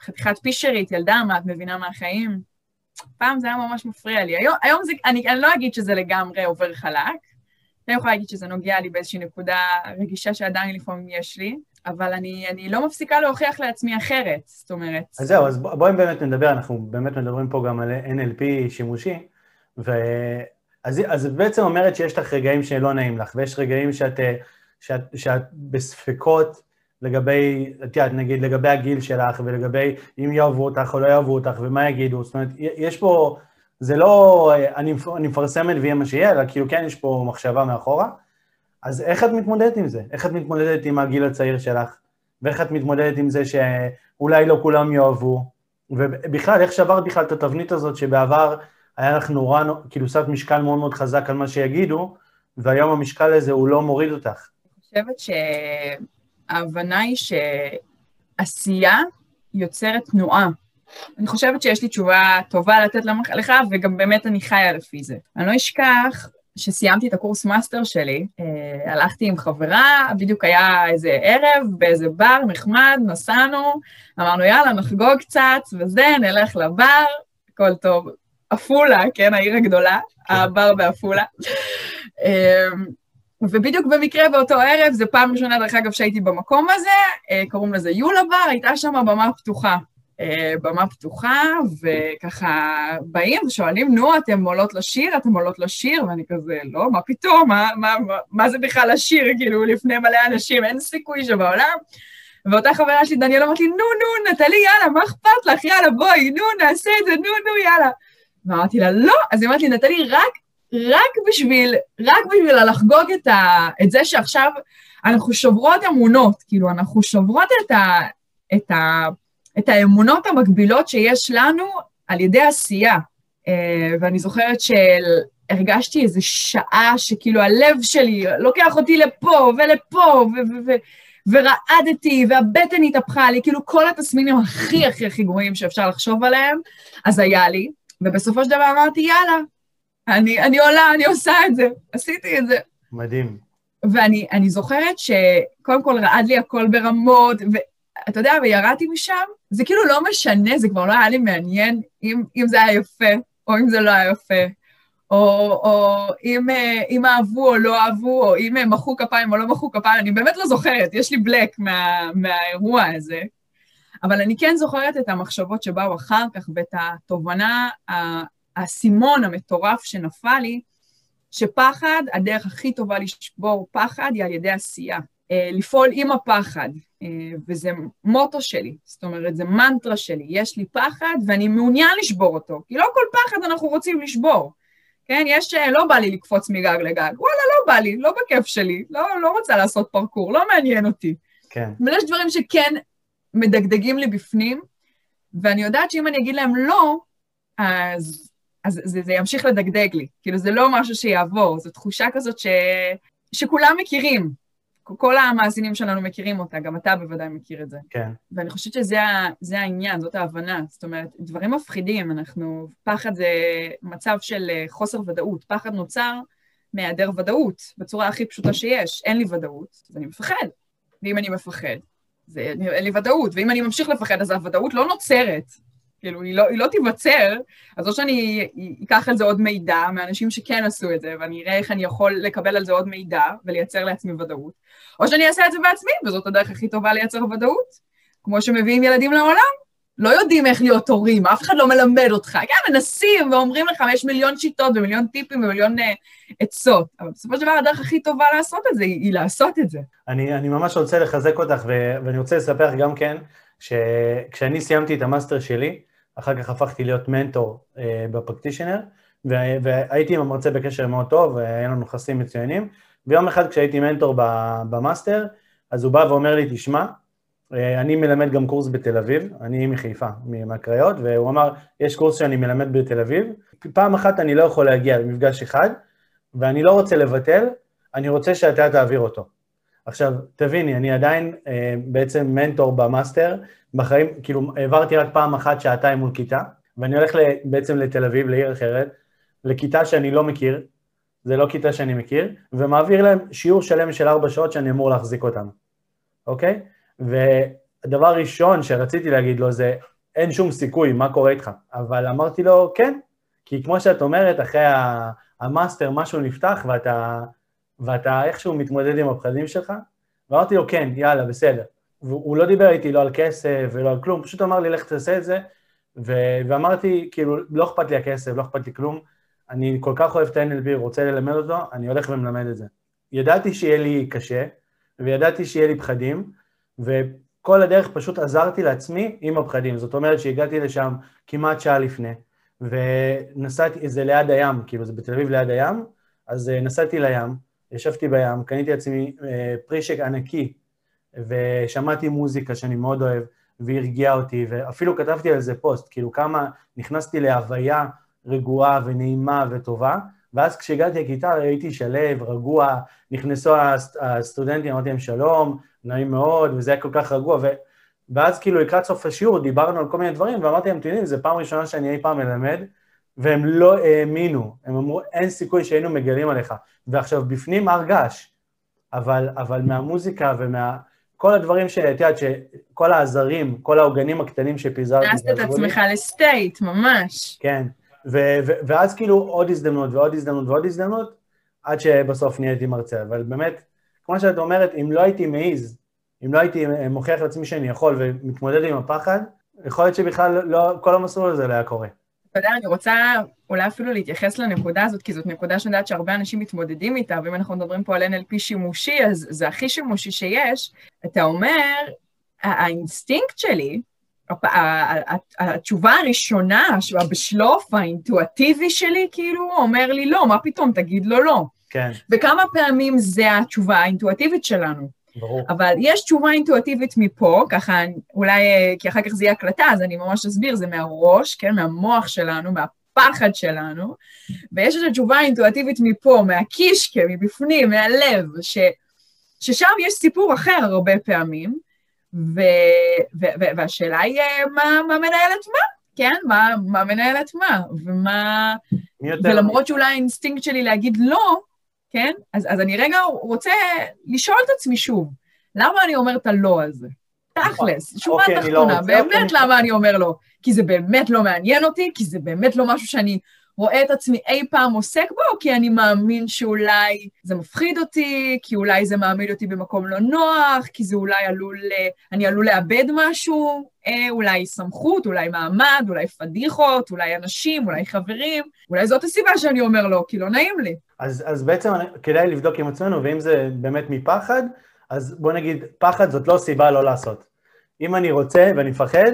חתיכת פישרית, ילדה, מה את מבינה מהחיים? פעם זה היה ממש מפריע לי. היום, היום זה, אני, אני לא אגיד שזה לגמרי עובר חלק, אני יכולה להגיד שזה נוגע לי באיזושהי נקודה רגישה שעדיין לפעמים יש לי, אבל אני, אני לא מפסיקה להוכיח לעצמי אחרת, זאת אומרת... אז זהו, אז בואי באמת נדבר, אנחנו באמת מדברים פה גם על NLP שימושי, ו... אז, אז בעצם אומרת שיש לך רגעים שלא נעים לך, ויש רגעים שאת, שאת, שאת בספקות לגבי, את יודעת, נגיד לגבי הגיל שלך, ולגבי אם יאהבו אותך או לא יאהבו אותך, ומה יגידו, זאת אומרת, יש פה, זה לא אני, אני מפרסמת ויהיה מה שיהיה, אלא כאילו כן יש פה מחשבה מאחורה, אז איך את מתמודדת עם זה? איך את מתמודדת עם הגיל הצעיר שלך? ואיך את מתמודדת עם זה שאולי לא כולם יאהבו? ובכלל, איך שברת בכלל את התבנית הזאת שבעבר היה לך נורא, כאילו שמת משקל מאוד מאוד חזק על מה שיגידו, והיום המשקל הזה הוא לא מוריד אותך. אני חושבת שההבנה היא שעשייה יוצרת תנועה. אני חושבת שיש לי תשובה טובה לתת לך, וגם באמת אני חיה לפי זה. אני לא אשכח שסיימתי את הקורס מאסטר שלי, אה, הלכתי עם חברה, בדיוק היה איזה ערב באיזה בר נחמד, נסענו, אמרנו יאללה נחגוג קצת וזה, נלך לבר, הכל טוב. עפולה, כן, העיר הגדולה, כן. הבר בעפולה. ובדיוק במקרה באותו ערב, זו פעם ראשונה, דרך אגב, שהייתי במקום הזה, קוראים לזה יולה בר, הייתה שם במה פתוחה. במה פתוחה, וככה באים ושואלים, נו, אתם עולות לשיר? אתם עולות לשיר? ואני כזה, לא, מה פתאום? מה, מה, מה, מה זה בכלל לשיר? כאילו, לפני מלא אנשים, אין סיכוי שבעולם. ואותה חברה שלי, דניאל, אמרת לי, נו, נו, נטלי, יאללה, מה אכפת לך? יאללה, בואי, נו, נעשה את זה, נו, נו, יאללה. ואמרתי לה, לא, אז היא אמרת לי, נטלי, רק, רק בשביל, רק בשביל לחגוג את, ה, את זה שעכשיו אנחנו שוברות אמונות, כאילו, אנחנו שוברות את, ה, את, ה, את האמונות המקבילות שיש לנו על ידי עשייה. ואני זוכרת שהרגשתי איזו שעה שכאילו הלב שלי לוקח אותי לפה ולפה, ו- ו- ורעדתי, והבטן התהפכה לי, כאילו כל התסמינים הכי הכי הכי גרועים שאפשר לחשוב עליהם, אז היה לי. ובסופו של דבר אמרתי, יאללה, אני, אני עולה, אני עושה את זה, עשיתי את זה. מדהים. ואני זוכרת שקודם כל רעד לי הכל ברמות, ואתה יודע, וירדתי משם, זה כאילו לא משנה, זה כבר לא היה לי מעניין אם, אם זה היה יפה, או אם זה לא היה יפה, או, או אם, אם אהבו או לא אהבו, או אם מחאו כפיים או לא מחאו כפיים, אני באמת לא זוכרת, יש לי בלק מה, מהאירוע הזה. אבל אני כן זוכרת את המחשבות שבאו אחר כך ואת התובנה, האסימון המטורף שנפל לי, שפחד, הדרך הכי טובה לשבור פחד היא על ידי עשייה. לפעול עם הפחד, וזה מוטו שלי, זאת אומרת, זה מנטרה שלי, יש לי פחד ואני מעוניין לשבור אותו, כי לא כל פחד אנחנו רוצים לשבור. כן, יש, לא בא לי לקפוץ מגג לגג, וואלה, לא בא לי, לא בכיף שלי, לא, לא רוצה לעשות פרקור, לא מעניין אותי. כן. אבל יש דברים שכן מדגדגים לי בפנים, ואני יודעת שאם אני אגיד להם לא, אז, אז זה, זה ימשיך לדגדג לי. כאילו, זה לא משהו שיעבור, זו תחושה כזאת ש, שכולם מכירים. כל המאזינים שלנו מכירים אותה, גם אתה בוודאי מכיר את זה. כן. ואני חושבת שזה העניין, זאת ההבנה. זאת אומרת, דברים מפחידים, אנחנו... פחד זה מצב של חוסר ודאות. פחד נוצר מהיעדר ודאות, בצורה הכי פשוטה שיש. אין לי ודאות, אז אני מפחד. ואם אני מפחד, זה, אין לי ודאות, ואם אני ממשיך לפחד, אז הוודאות לא נוצרת, כאילו, היא לא, היא לא תיווצר, אז או שאני אקח על זה עוד מידע מאנשים שכן עשו את זה, ואני אראה איך אני יכול לקבל על זה עוד מידע ולייצר לעצמי ודאות, או שאני אעשה את זה בעצמי, וזאת הדרך הכי טובה לייצר ודאות. כמו שמביאים ילדים לעולם, לא יודעים איך להיות הורים, אף אחד לא מלמד אותך. כן, מנסים ואומרים לך, יש מיליון שיטות ומיליון טיפים ומיליון uh, עצות, אבל בסופו של דבר הדרך הכי טובה לעשות את זה היא, היא לעשות את זה. אני, אני ממש רוצה לחזק אותך, ו, ואני רוצה לספר לך גם כן, שכשאני סיימתי את המאסטר שלי, אחר כך הפכתי להיות מנטור uh, ב practitioner, והייתי עם המרצה בקשר מאוד טוב, והיה לנו יחסים מצוינים, ויום אחד כשהייתי מנטור במאסטר, אז הוא בא ואומר לי, תשמע, אני מלמד גם קורס בתל אביב, אני מחיפה, מהקריות, והוא אמר, יש קורס שאני מלמד בתל אביב, פעם אחת אני לא יכול להגיע למפגש אחד, ואני לא רוצה לבטל, אני רוצה שאתה תעביר אותו. עכשיו, תביני, אני עדיין אה, בעצם מנטור במאסטר, בחיים, כאילו, העברתי רק פעם אחת שעתיים מול כיתה, ואני הולך בעצם לתל אביב, לעיר אחרת, לכיתה שאני לא מכיר, זה לא כיתה שאני מכיר, ומעביר להם שיעור שלם של ארבע שעות שאני אמור להחזיק אותם, אוקיי? והדבר ראשון שרציתי להגיד לו זה, אין שום סיכוי, מה קורה איתך? אבל אמרתי לו, כן, כי כמו שאת אומרת, אחרי המאסטר משהו נפתח ואתה, ואתה איכשהו מתמודד עם הפחדים שלך, ואמרתי לו, כן, יאללה, בסדר. והוא לא דיבר איתי לא על כסף ולא על כלום, פשוט אמר לי, לך תעשה את זה, ו- ואמרתי, כאילו, לא אכפת לי הכסף, לא אכפת לי כלום, אני כל כך אוהב את ה-NLP, רוצה ללמד אותו, אני הולך ומלמד את זה. ידעתי שיהיה לי קשה, וידעתי שיהיה לי פחדים, וכל הדרך פשוט עזרתי לעצמי עם הפחדים. זאת אומרת שהגעתי לשם כמעט שעה לפני, ונסעתי, זה ליד הים, כאילו זה בתל אביב ליד הים, אז אה, נסעתי לים, ישבתי בים, קניתי לעצמי אה, פרישק ענקי, ושמעתי מוזיקה שאני מאוד אוהב, והרגיעה אותי, ואפילו כתבתי על זה פוסט, כאילו כמה נכנסתי להוויה רגועה ונעימה וטובה, ואז כשהגעתי לכיתה ראיתי שלו, רגוע, נכנסו הסטודנטים, אמרתי להם שלום, נעים מאוד, וזה היה כל כך רגוע, ו... ואז כאילו לקראת סוף השיעור דיברנו על כל מיני דברים, ואמרתי להם, אתם יודעים, זו פעם ראשונה שאני אי פעם מלמד, והם לא האמינו, הם אמרו, אין סיכוי שהיינו מגלים עליך. ועכשיו, בפנים הר געש, אבל, אבל מהמוזיקה ומה... כל הדברים שאת יודעת, שכל העזרים, כל העוגנים הקטנים שפיזרתי. הכנסת את עצמך לסטייט, ממש. כן, ו- ו- ואז כאילו עוד הזדמנות ועוד הזדמנות ועוד הזדמנות, עד שבסוף נהייתי מרצה. אבל באמת, כמו שאת אומרת, אם לא הייתי מעז, אם לא הייתי מוכיח לעצמי שאני יכול ומתמודד עם הפחד, יכול להיות שבכלל לא, כל המסלול הזה לא היה קורה. אתה יודע, אני רוצה אולי אפילו להתייחס לנקודה הזאת, כי זאת נקודה שאני יודעת שהרבה אנשים מתמודדים איתה, ואם אנחנו מדברים פה על NLP שימושי, אז זה הכי שימושי שיש. אתה אומר, האינסטינקט שלי, התשובה הראשונה, בשלוף האינטואיטיבי שלי, כאילו, אומר לי לא, מה פתאום, תגיד לו לא. כן. וכמה פעמים זה התשובה האינטואיטיבית שלנו. ברור. אבל יש תשובה אינטואיטיבית מפה, ככה אולי, כי אחר כך זה יהיה הקלטה, אז אני ממש אסביר, זה מהראש, כן, מהמוח שלנו, מהפחד שלנו, ויש את התשובה האינטואיטיבית מפה, מהקישקע, מבפנים, מהלב, ש, ששם יש סיפור אחר הרבה פעמים, ו, ו, ו, והשאלה היא אה, מה, מה מנהלת מה, כן? מה, מה מנהלת מה, ומה... ולמרות שאולי האינסטינקט שלי להגיד לא, כן? אז, אז אני רגע רוצה לשאול את עצמי שוב, למה אני אומרת הלא הזה? תכלס, שורה אוקיי, לא תחתונה, לא באמת אוקיי. למה אני אומר לא? כי זה באמת לא מעניין אותי, כי זה באמת לא משהו שאני רואה את עצמי אי פעם עוסק בו, כי אני מאמין שאולי זה מפחיד אותי, כי אולי זה מעמיד אותי במקום לא נוח, כי זה אולי עלול, אני עלול לאבד משהו, אה, אולי סמכות, אולי מעמד, אולי פדיחות, אולי אנשים, אולי חברים, אולי זאת הסיבה שאני אומר לא, כי לא נעים לי. אז, אז בעצם כדאי לבדוק עם עצמנו, ואם זה באמת מפחד, אז בוא נגיד, פחד זאת לא סיבה לא לעשות. אם אני רוצה ואני מפחד,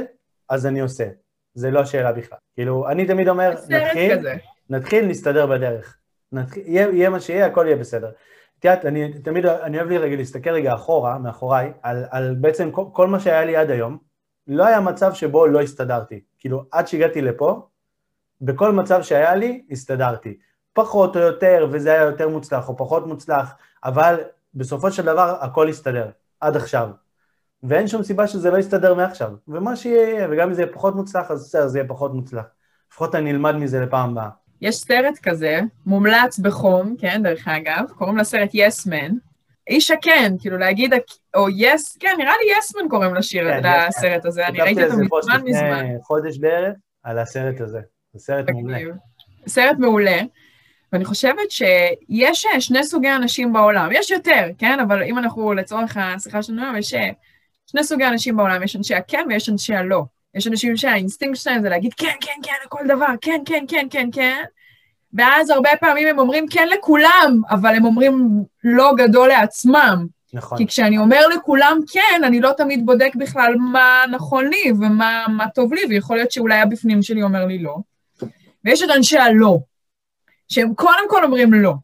אז אני עושה. זה לא שאלה בכלל. כאילו, אני תמיד אומר, נתחיל, כזה. נתחיל, נסתדר בדרך. נתחיל, יהיה, יהיה מה שיהיה, הכל יהיה בסדר. את יודעת, אני תמיד, אני אוהב לי רגע להסתכל רגע אחורה, מאחוריי, על, על בעצם כל, כל מה שהיה לי עד היום, לא היה מצב שבו לא הסתדרתי. כאילו, עד שהגעתי לפה, בכל מצב שהיה לי, הסתדרתי. פחות או יותר, וזה היה יותר מוצלח או פחות מוצלח, אבל בסופו של דבר הכל הסתדר, עד עכשיו. ואין שום סיבה שזה לא יסתדר מעכשיו. ומה שיהיה, וגם אם זה יהיה פחות מוצלח, אז בסדר, זה יהיה פחות מוצלח. לפחות אני אלמד מזה לפעם הבאה. יש סרט כזה, מומלץ בחום, כן, דרך אגב, קוראים לסרט יס yes מן. איש הכן, כאילו להגיד, או יס, yes, כן, נראה לי יס yes מן קוראים לשיר, כן, לסרט הזה, אני ראיתי אותו מזמן מזמן. חודש בערך על הסרט הזה, זה סרט מעולה. סרט מעולה. ואני חושבת שיש שני סוגי אנשים בעולם, יש יותר, כן? אבל אם אנחנו לצורך השיחה שלנו היום, יש שני סוגי אנשים בעולם, יש אנשי הכן ויש אנשי הלא. יש אנשים שהאינסטינקט שלהם זה להגיד כן, כן, כן לכל דבר, כן, כן, כן, כן, כן, ואז הרבה פעמים הם אומרים כן לכולם, אבל הם אומרים לא גדול לעצמם. נכון. כי כשאני אומר לכולם כן, אני לא תמיד בודק בכלל מה נכון לי ומה מה טוב לי, ויכול להיות שאולי הבפנים שלי אומר לי לא. ויש את אנשי הלא, שהם קודם כל אומרים לא.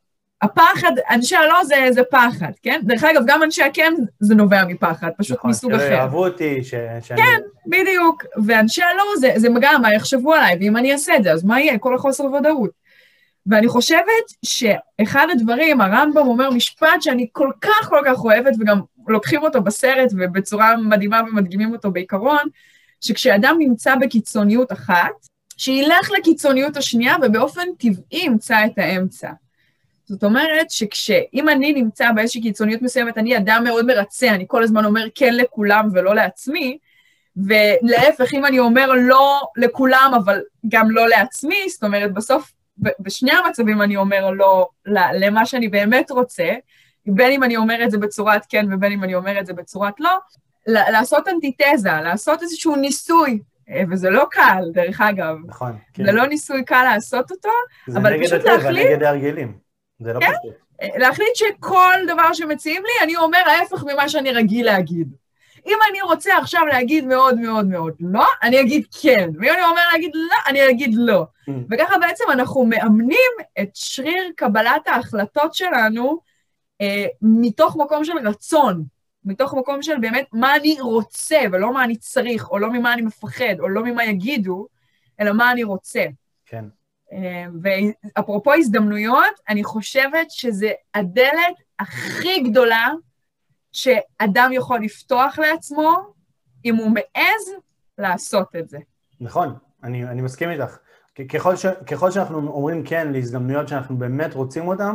הפחד, אנשי הלא זה, זה פחד, כן? דרך אגב, גם אנשי הכן זה נובע מפחד, פשוט נכון, מסוג אחר. יאהבו אותי, ש... שאני... כן, בדיוק. ואנשי הלא זה, זה גם מה יחשבו עליי, ואם אני אעשה את זה, אז מה יהיה? כל החוסר ודאות. ואני חושבת שאחד הדברים, הרמב"ם אומר משפט שאני כל כך כל כך אוהבת, וגם לוקחים אותו בסרט ובצורה מדהימה ומדגימים אותו בעיקרון, שכשאדם נמצא בקיצוניות אחת, שילך לקיצוניות השנייה ובאופן טבעי ימצא את האמצע. זאת אומרת שכשאם אני נמצא באיזושהי קיצוניות מסוימת, אני אדם מאוד מרצה, אני כל הזמן אומר כן לכולם ולא לעצמי, ולהפך, אם אני אומר לא לכולם, אבל גם לא לעצמי, זאת אומרת, בסוף, בשני המצבים אני אומר לא למה שאני באמת רוצה, בין אם אני אומר את זה בצורת כן ובין אם אני אומר את זה בצורת לא, לעשות אנטיתזה, לעשות איזשהו ניסוי, וזה לא קל, דרך אגב. נכון, כן. זה לא ניסוי קל לעשות אותו, זה אבל נגד פשוט הטבע, להחליט, נגד ההרגלים. זה לא כן. פשוט. להחליט שכל דבר שמציעים לי, אני אומר ההפך ממה שאני רגיל להגיד. אם אני רוצה עכשיו להגיד מאוד מאוד מאוד לא, אני אגיד כן. ואם אני אומר להגיד לא, אני אגיד לא. Mm. וככה בעצם אנחנו מאמנים את שריר קבלת ההחלטות שלנו אה, מתוך מקום של רצון, מתוך מקום של באמת מה אני רוצה, ולא מה אני צריך, או לא ממה אני מפחד, או לא ממה יגידו, אלא מה אני רוצה. כן. אה, ואפרופו הזדמנויות, אני חושבת שזה הדלת הכי גדולה שאדם יכול לפתוח לעצמו, אם הוא מעז לעשות את זה. נכון, אני, אני מסכים איתך. ככל, ש, ככל שאנחנו אומרים כן להזדמנויות שאנחנו באמת רוצים אותן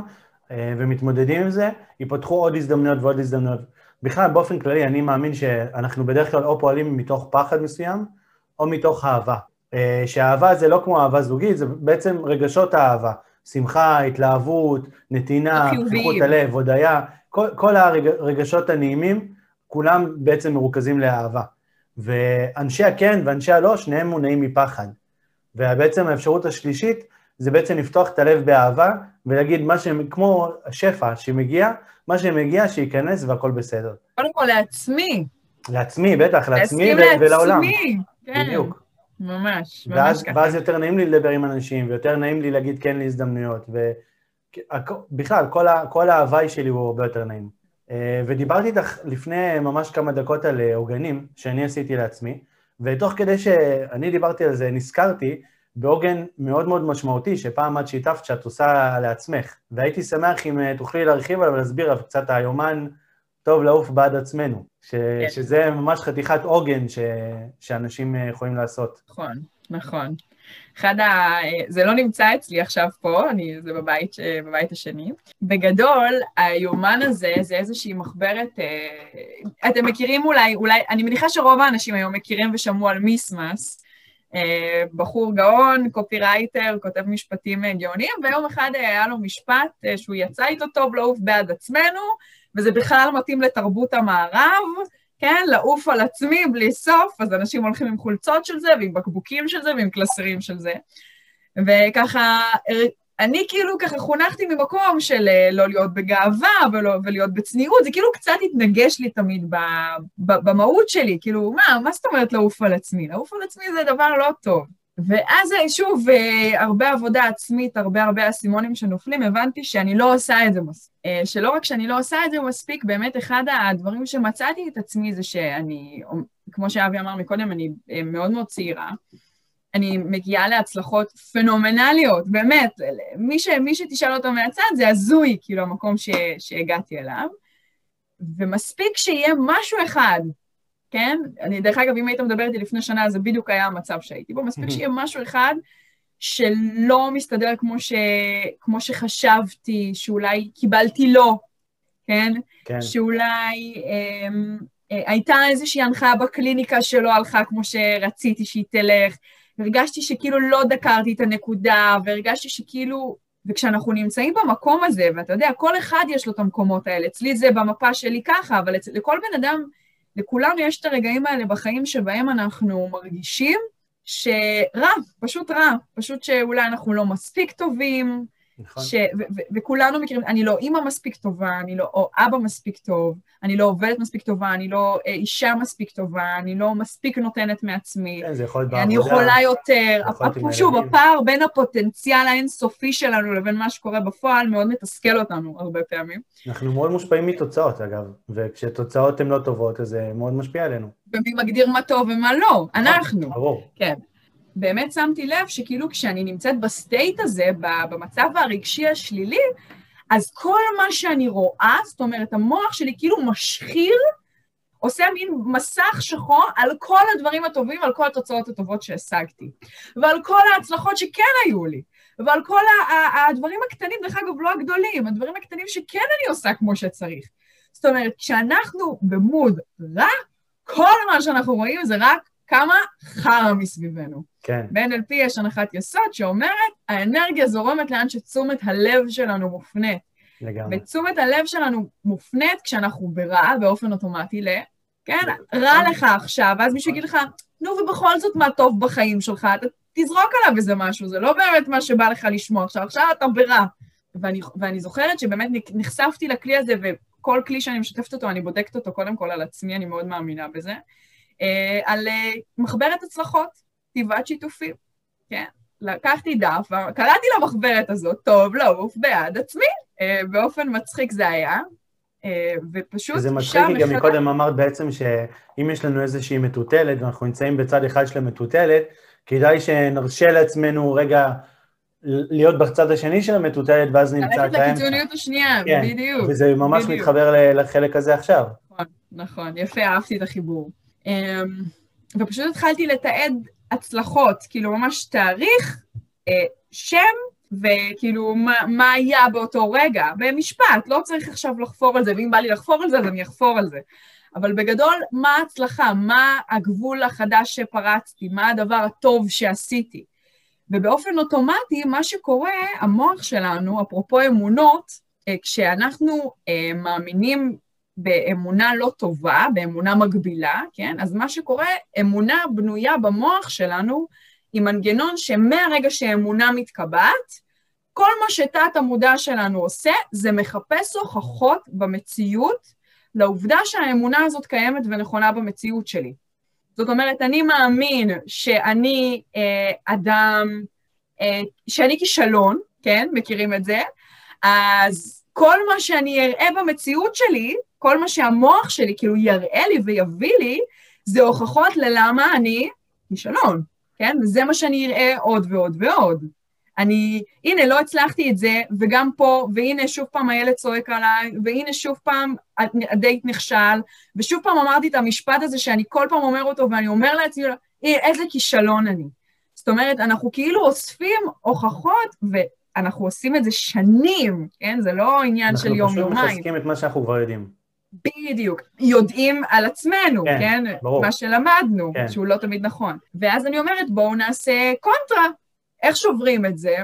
אה, ומתמודדים עם זה, ייפתחו עוד הזדמנויות ועוד הזדמנויות. בכלל, באופן כללי, אני מאמין שאנחנו בדרך כלל או פועלים מתוך פחד מסוים, או מתוך אהבה. אה, שהאהבה זה לא כמו אהבה זוגית, זה בעצם רגשות האהבה. שמחה, התלהבות, נתינה. פתיחות הלב, הודיה, כל, כל הרגשות הנעימים, כולם בעצם מרוכזים לאהבה. ואנשי הכן ואנשי הלא, שניהם מונעים מפחד. ובעצם האפשרות השלישית זה בעצם לפתוח את הלב באהבה ולהגיד מה שהם, כמו השפע שמגיע, מה שמגיע שייכנס והכל בסדר. קודם כל לעצמי. לעצמי, בטח, לעצמי ו- ולעולם. כן, בדיוק. ממש, ממש ואז, ככה. ואז יותר נעים לי לדבר עם אנשים, ויותר נעים לי להגיד כן להזדמנויות, ובכלל, כל, ה- כל ההוואי שלי הוא הרבה יותר נעים. אה, ודיברתי איתך לפני ממש כמה דקות על אה, עוגנים שאני עשיתי לעצמי, ותוך כדי שאני דיברתי על זה, נזכרתי בעוגן מאוד מאוד משמעותי, שפעם את שיתפת שאת עושה לעצמך, והייתי שמח אם אה, תוכלי להרחיב עליו ולהסביר עליו קצת היומן טוב לעוף בעד עצמנו, ש, כן. שזה ממש חתיכת עוגן ש, שאנשים אה, יכולים לעשות. נכון, נכון. אחד ה... זה לא נמצא אצלי עכשיו פה, אני... זה בבית, בבית השני. בגדול, היומן הזה זה איזושהי מחברת... אה, אתם מכירים אולי, אולי, אני מניחה שרוב האנשים היום מכירים ושמעו על מיסמס. אה, בחור גאון, קופירייטר, כותב משפטים אה, גאוניים, ויום אחד אה, היה לו משפט שהוא יצא איתו טוב לעוף בעד עצמנו, וזה בכלל מתאים לתרבות המערב, כן, לעוף על עצמי בלי סוף, אז אנשים הולכים עם חולצות של זה, ועם בקבוקים של זה, ועם קלסרים של זה. וככה, אני כאילו ככה חונכתי ממקום של אה, לא להיות בגאווה ולא, ולהיות בצניעות, זה כאילו קצת התנגש לי תמיד ב, ב, במהות שלי, כאילו, מה, מה זאת אומרת לעוף על עצמי? לעוף על עצמי זה דבר לא טוב. ואז אה, שוב, אה, הרבה עבודה עצמית, הרבה הרבה אסימונים שנופלים, הבנתי שאני לא עושה את זה מספיק. שלא רק שאני לא עושה את זה מספיק, באמת אחד הדברים שמצאתי את עצמי זה שאני, כמו שאבי אמר מקודם, אני מאוד מאוד צעירה. אני מגיעה להצלחות פנומנליות, באמת, מי, ש, מי שתשאל אותו מהצד זה הזוי, כאילו, המקום ש, שהגעתי אליו. ומספיק שיהיה משהו אחד, כן? אני, דרך אגב, אם היית מדבר איתי לפני שנה, זה בדיוק היה המצב שהייתי בו, מספיק שיהיה משהו אחד שלא מסתדר כמו, ש, כמו שחשבתי, שאולי קיבלתי לא, כן? כן. שאולי אמ, אה, הייתה איזושהי הנחיה בקליניקה שלא הלכה כמו שרציתי שהיא תלך, הרגשתי שכאילו לא דקרתי את הנקודה, והרגשתי שכאילו, וכשאנחנו נמצאים במקום הזה, ואתה יודע, כל אחד יש לו את המקומות האלה, אצלי זה במפה שלי ככה, אבל אצל, לכל בן אדם, לכולנו יש את הרגעים האלה בחיים שבהם אנחנו מרגישים שרע, פשוט רע, פשוט שאולי אנחנו לא מספיק טובים, נכון. ש... ו- ו- וכולנו מכירים, אני לא אימא מספיק טובה, אני לא או אבא מספיק טוב, אני לא עובדת מספיק טובה, אני לא אה, אישה מספיק טובה, אני לא מספיק נותנת מעצמי, כן, זה יכול להיות בעבודה. אני יכולה יותר. יכול שוב. הפער בין הפוטנציאל האינסופי שלנו לבין מה שקורה בפועל מאוד מתסכל אותנו הרבה פעמים. אנחנו מאוד מושפעים מתוצאות, אגב, וכשתוצאות הן לא טובות, אז זה מאוד משפיע עלינו. ומי מגדיר מה טוב ומה לא? אנחנו. ברור. כן. באמת שמתי לב שכאילו כשאני נמצאת ב state הזה, במצב הרגשי השלילי, אז כל מה שאני רואה, זאת אומרת, המוח שלי כאילו משחיר, עושה מין מסך שחור על כל הדברים הטובים, על כל התוצאות הטובות שהשגתי, ועל כל ההצלחות שכן היו לי, ועל כל הדברים הקטנים, דרך אגב, לא הגדולים, הדברים הקטנים שכן אני עושה כמו שצריך. זאת אומרת, כשאנחנו במוד רע, כל מה שאנחנו רואים זה רק כמה חרא מסביבנו. כן, ב-NLP יש הנחת יסוד שאומרת, האנרגיה זורמת לאן שתשומת הלב שלנו מופנית. לגמרי. ותשומת הלב שלנו מופנית כשאנחנו ברע באופן אוטומטי ל... כן, רע לך עכשיו, ואז מישהו יגיד לך, נו, ובכל זאת מה טוב בחיים שלך, אתה תזרוק עליו איזה משהו, זה לא באמת מה שבא לך לשמוע עכשיו, עכשיו אתה ברע. ואני, ואני זוכרת שבאמת נחשפתי לכלי הזה, וכל כלי שאני משתפת אותו, אני בודקת אותו קודם כל על עצמי, אני מאוד מאמינה בזה, אה, על אה, מחברת הצלחות, כתיבת שיתופים, כן? לקחתי דף, קראתי למחברת הזאת, טוב, לעוף בעד עצמי, אה, באופן מצחיק זה היה, אה, ופשוט זה מצחיק, כי גם מקודם אמרת בעצם שאם יש לנו איזושהי מטוטלת ואנחנו נמצאים בצד אחד של המטוטלת, כדאי שנרשה לעצמנו רגע להיות בצד השני של המטוטלת ואז נמצא ללכת את האמצע. לקיצוניות השנייה, כן, בדיוק. וזה ממש בדיוק. מתחבר לחלק הזה עכשיו. נכון, נכון, יפה, אהבתי את החיבור. אמ, ופשוט התחלתי לתעד הצלחות, כאילו ממש תאריך, אה, שם, וכאילו מה, מה היה באותו רגע, במשפט, לא צריך עכשיו לחפור על זה, ואם בא לי לחפור על זה, אז אני אחפור על זה. אבל בגדול, מה ההצלחה? מה הגבול החדש שפרצתי? מה הדבר הטוב שעשיתי? ובאופן אוטומטי, מה שקורה, המוח שלנו, אפרופו אמונות, אה, כשאנחנו אה, מאמינים באמונה לא טובה, באמונה מגבילה, כן? אז מה שקורה, אמונה בנויה במוח שלנו עם מנגנון שמהרגע שאמונה מתקבעת, כל מה שתת המודע שלנו עושה, זה מחפש הוכחות במציאות לעובדה שהאמונה הזאת קיימת ונכונה במציאות שלי. זאת אומרת, אני מאמין שאני אה, אדם, אה, שאני כישלון, כן? מכירים את זה? אז כל מה שאני אראה במציאות שלי, כל מה שהמוח שלי כאילו יראה לי ויביא לי, זה הוכחות ללמה אני כישלון, כן? וזה מה שאני אראה עוד ועוד ועוד. אני, הנה, לא הצלחתי את זה, וגם פה, והנה שוב פעם הילד צועק עליי, והנה שוב פעם הדייט נכשל, ושוב פעם אמרתי את המשפט הזה שאני כל פעם אומר אותו, ואני אומר לעצמי, איזה כישלון אני. זאת אומרת, אנחנו כאילו אוספים הוכחות, ואנחנו עושים את זה שנים, כן? זה לא עניין של יום-יומיים. אנחנו פשוט מחזקים את מה שאנחנו כבר יודעים. בדיוק, יודעים על עצמנו, כן, כן? ברור. מה שלמדנו, כן. שהוא לא תמיד נכון. ואז אני אומרת, בואו נעשה קונטרה. איך שוברים את זה?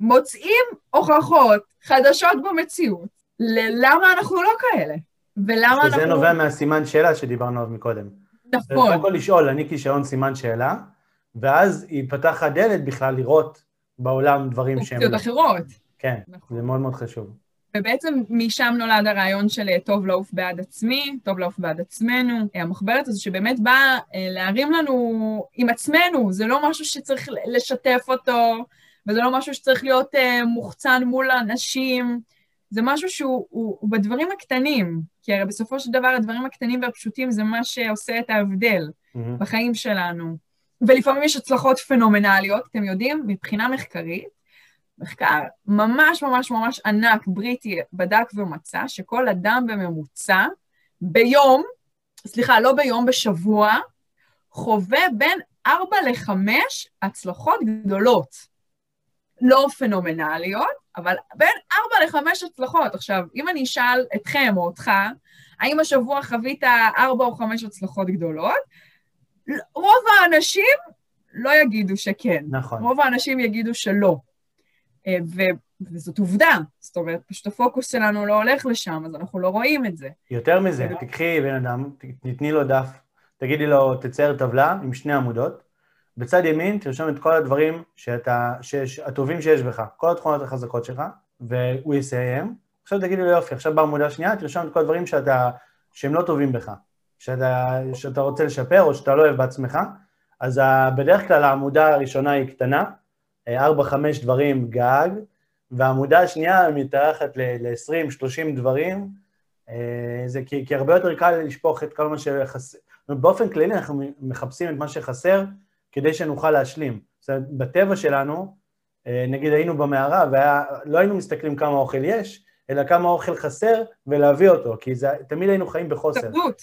מוצאים הוכחות חדשות במציאות ללמה אנחנו לא כאלה, ולמה אנחנו... שזה נובע מהסימן שאלה שדיברנו עליו מקודם. נכון, קודם כל לשאול, אני כישרון סימן שאלה, ואז ייפתח הדלת בכלל לראות בעולם דברים שהם... אופציות לא. אחרות. כן, נכון. זה מאוד מאוד חשוב. ובעצם משם נולד הרעיון של אה, טוב לעוף בעד עצמי, טוב לעוף בעד עצמנו. אה, המחברת הזו שבאמת באה אה, להרים לנו עם עצמנו, זה לא משהו שצריך לשתף אותו, וזה לא משהו שצריך להיות מוחצן מול האנשים, זה משהו שהוא הוא, הוא בדברים הקטנים, כי הרי בסופו של דבר הדברים הקטנים והפשוטים זה מה שעושה את ההבדל מהמם. בחיים שלנו. ולפעמים יש הצלחות פנומנליות, אתם יודעים, מבחינה מחקרית, מחקר ממש ממש ממש ענק, בריטי, בדק ומצא שכל אדם בממוצע, ביום, סליחה, לא ביום, בשבוע, חווה בין 4 ל-5 הצלחות גדולות. לא פנומנליות, אבל בין 4 ל-5 הצלחות. עכשיו, אם אני אשאל אתכם או אותך, האם השבוע חווית 4 או 5 הצלחות גדולות? רוב האנשים לא יגידו שכן. נכון. רוב האנשים יגידו שלא. אה, וזאת עובדה. זאת אומרת, פשוט הפוקוס שלנו לא הולך לשם, אז אנחנו לא רואים את זה. יותר מזה, תקחי בן אדם, תתני לו דף, תגידי לו, תצייר טבלה עם שני עמודות, בצד ימין תרשום את כל הדברים שאתה, שיש, הטובים שיש בך, כל התכונות החזקות שלך, והוא יסיים. עכשיו תגידי לו יופי, עכשיו בעמודה השנייה תרשום את כל הדברים שאתה, שהם לא טובים בך, שאתה, שאתה רוצה לשפר או שאתה לא אוהב בעצמך, אז בדרך כלל העמודה הראשונה היא קטנה, 4-5 דברים גג, והעמודה השנייה מתארחת ל-20-30 דברים, אה, זה כי, כי הרבה יותר קל לשפוך את כל מה שחסר, באופן כללי אנחנו מחפשים את מה שחסר כדי שנוכל להשלים. זאת אומרת, בטבע שלנו, אה, נגיד היינו במערה ולא היינו מסתכלים כמה אוכל יש, אלא כמה אוכל חסר ולהביא אותו, כי זה, תמיד היינו חיים בחוסר. תרבות.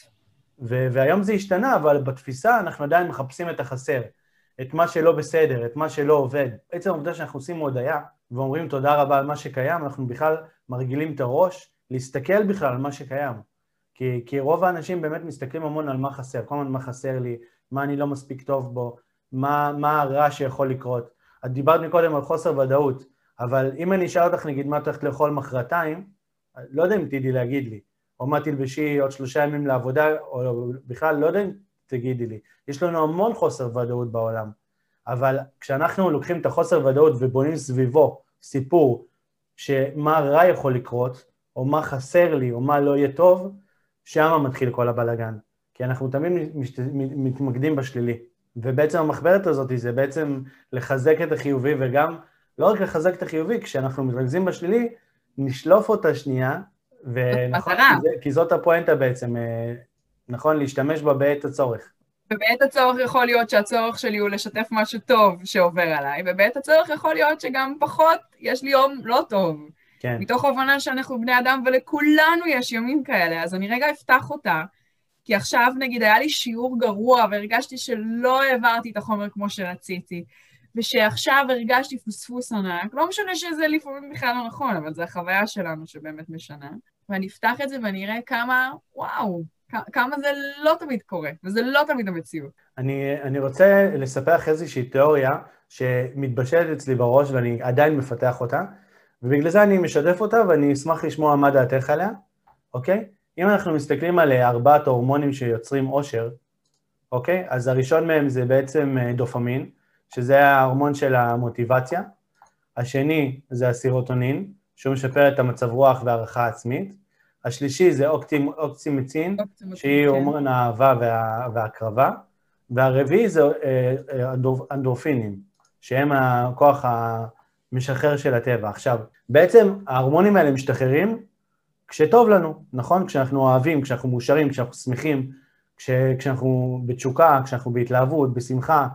והיום זה השתנה, אבל בתפיסה אנחנו עדיין מחפשים את החסר, את מה שלא בסדר, את מה שלא עובד. עצם העובדה שאנחנו עושים הודיה ואומרים תודה רבה על מה שקיים, אנחנו בכלל מרגילים את הראש להסתכל בכלל על מה שקיים. כי, כי רוב האנשים באמת מסתכלים המון על מה חסר, כל הזמן מה חסר לי, מה אני לא מספיק טוב בו, מה, מה הרע שיכול לקרות. את דיברת מקודם על חוסר ודאות, אבל אם אני אשאל אותך נגיד מה את הולכת לאכול מחרתיים, לא יודע אם תדעי להגיד לי, או מה תלבשי עוד שלושה ימים לעבודה, או בכלל לא יודע אם תגידי לי. יש לנו המון חוסר ודאות בעולם, אבל כשאנחנו לוקחים את החוסר ודאות ובונים סביבו סיפור שמה רע יכול לקרות, או מה חסר לי, או מה לא יהיה טוב, שם מתחיל כל הבלאגן. כי אנחנו תמיד מתמקדים בשלילי. ובעצם המחברת הזאת זה בעצם לחזק את החיובי, וגם לא רק לחזק את החיובי, כשאנחנו מתרכזים בשלילי, נשלוף אותה שנייה, ונכון, כי, זה, כי זאת הפואנטה בעצם, אה, נכון? להשתמש בה בעת הצורך. ובעת הצורך יכול להיות שהצורך שלי הוא לשתף משהו טוב שעובר עליי, ובעת הצורך יכול להיות שגם פחות, יש לי יום לא טוב. כן. מתוך הבנה שאנחנו בני אדם ולכולנו יש ימים כאלה, אז אני רגע אפתח אותה, כי עכשיו נגיד היה לי שיעור גרוע והרגשתי שלא העברתי את החומר כמו שרציתי, ושעכשיו הרגשתי פוספוס ענק, לא משנה שזה לפעמים בכלל לא נכון, אבל זו החוויה שלנו שבאמת משנה. ואני אפתח את זה ואני אראה כמה, וואו, כמה זה לא תמיד קורה, וזה לא תמיד המציאות. אני, אני רוצה לספר לך איזושהי תיאוריה שמתבשלת אצלי בראש ואני עדיין מפתח אותה, ובגלל זה אני משתף אותה ואני אשמח לשמוע מה דעתך עליה, אוקיי? אם אנחנו מסתכלים על ארבעת ההורמונים שיוצרים עושר, אוקיי? אז הראשון מהם זה בעצם אה, דופמין, שזה ההורמון של המוטיבציה. השני זה הסירוטונין, שהוא משפר את המצב רוח והערכה עצמית. השלישי זה אוקטים, אוקסימצין, שהיא כן. הורמון האהבה וה, וההקרבה. והרביעי זה אה, אנדורפינים, שהם הכוח המשחרר של הטבע. עכשיו, בעצם ההורמונים האלה משתחררים כשטוב לנו, נכון? כשאנחנו אוהבים, כשאנחנו מאושרים, כשאנחנו שמחים, כש, כשאנחנו בתשוקה, כשאנחנו בהתלהבות, בשמחה,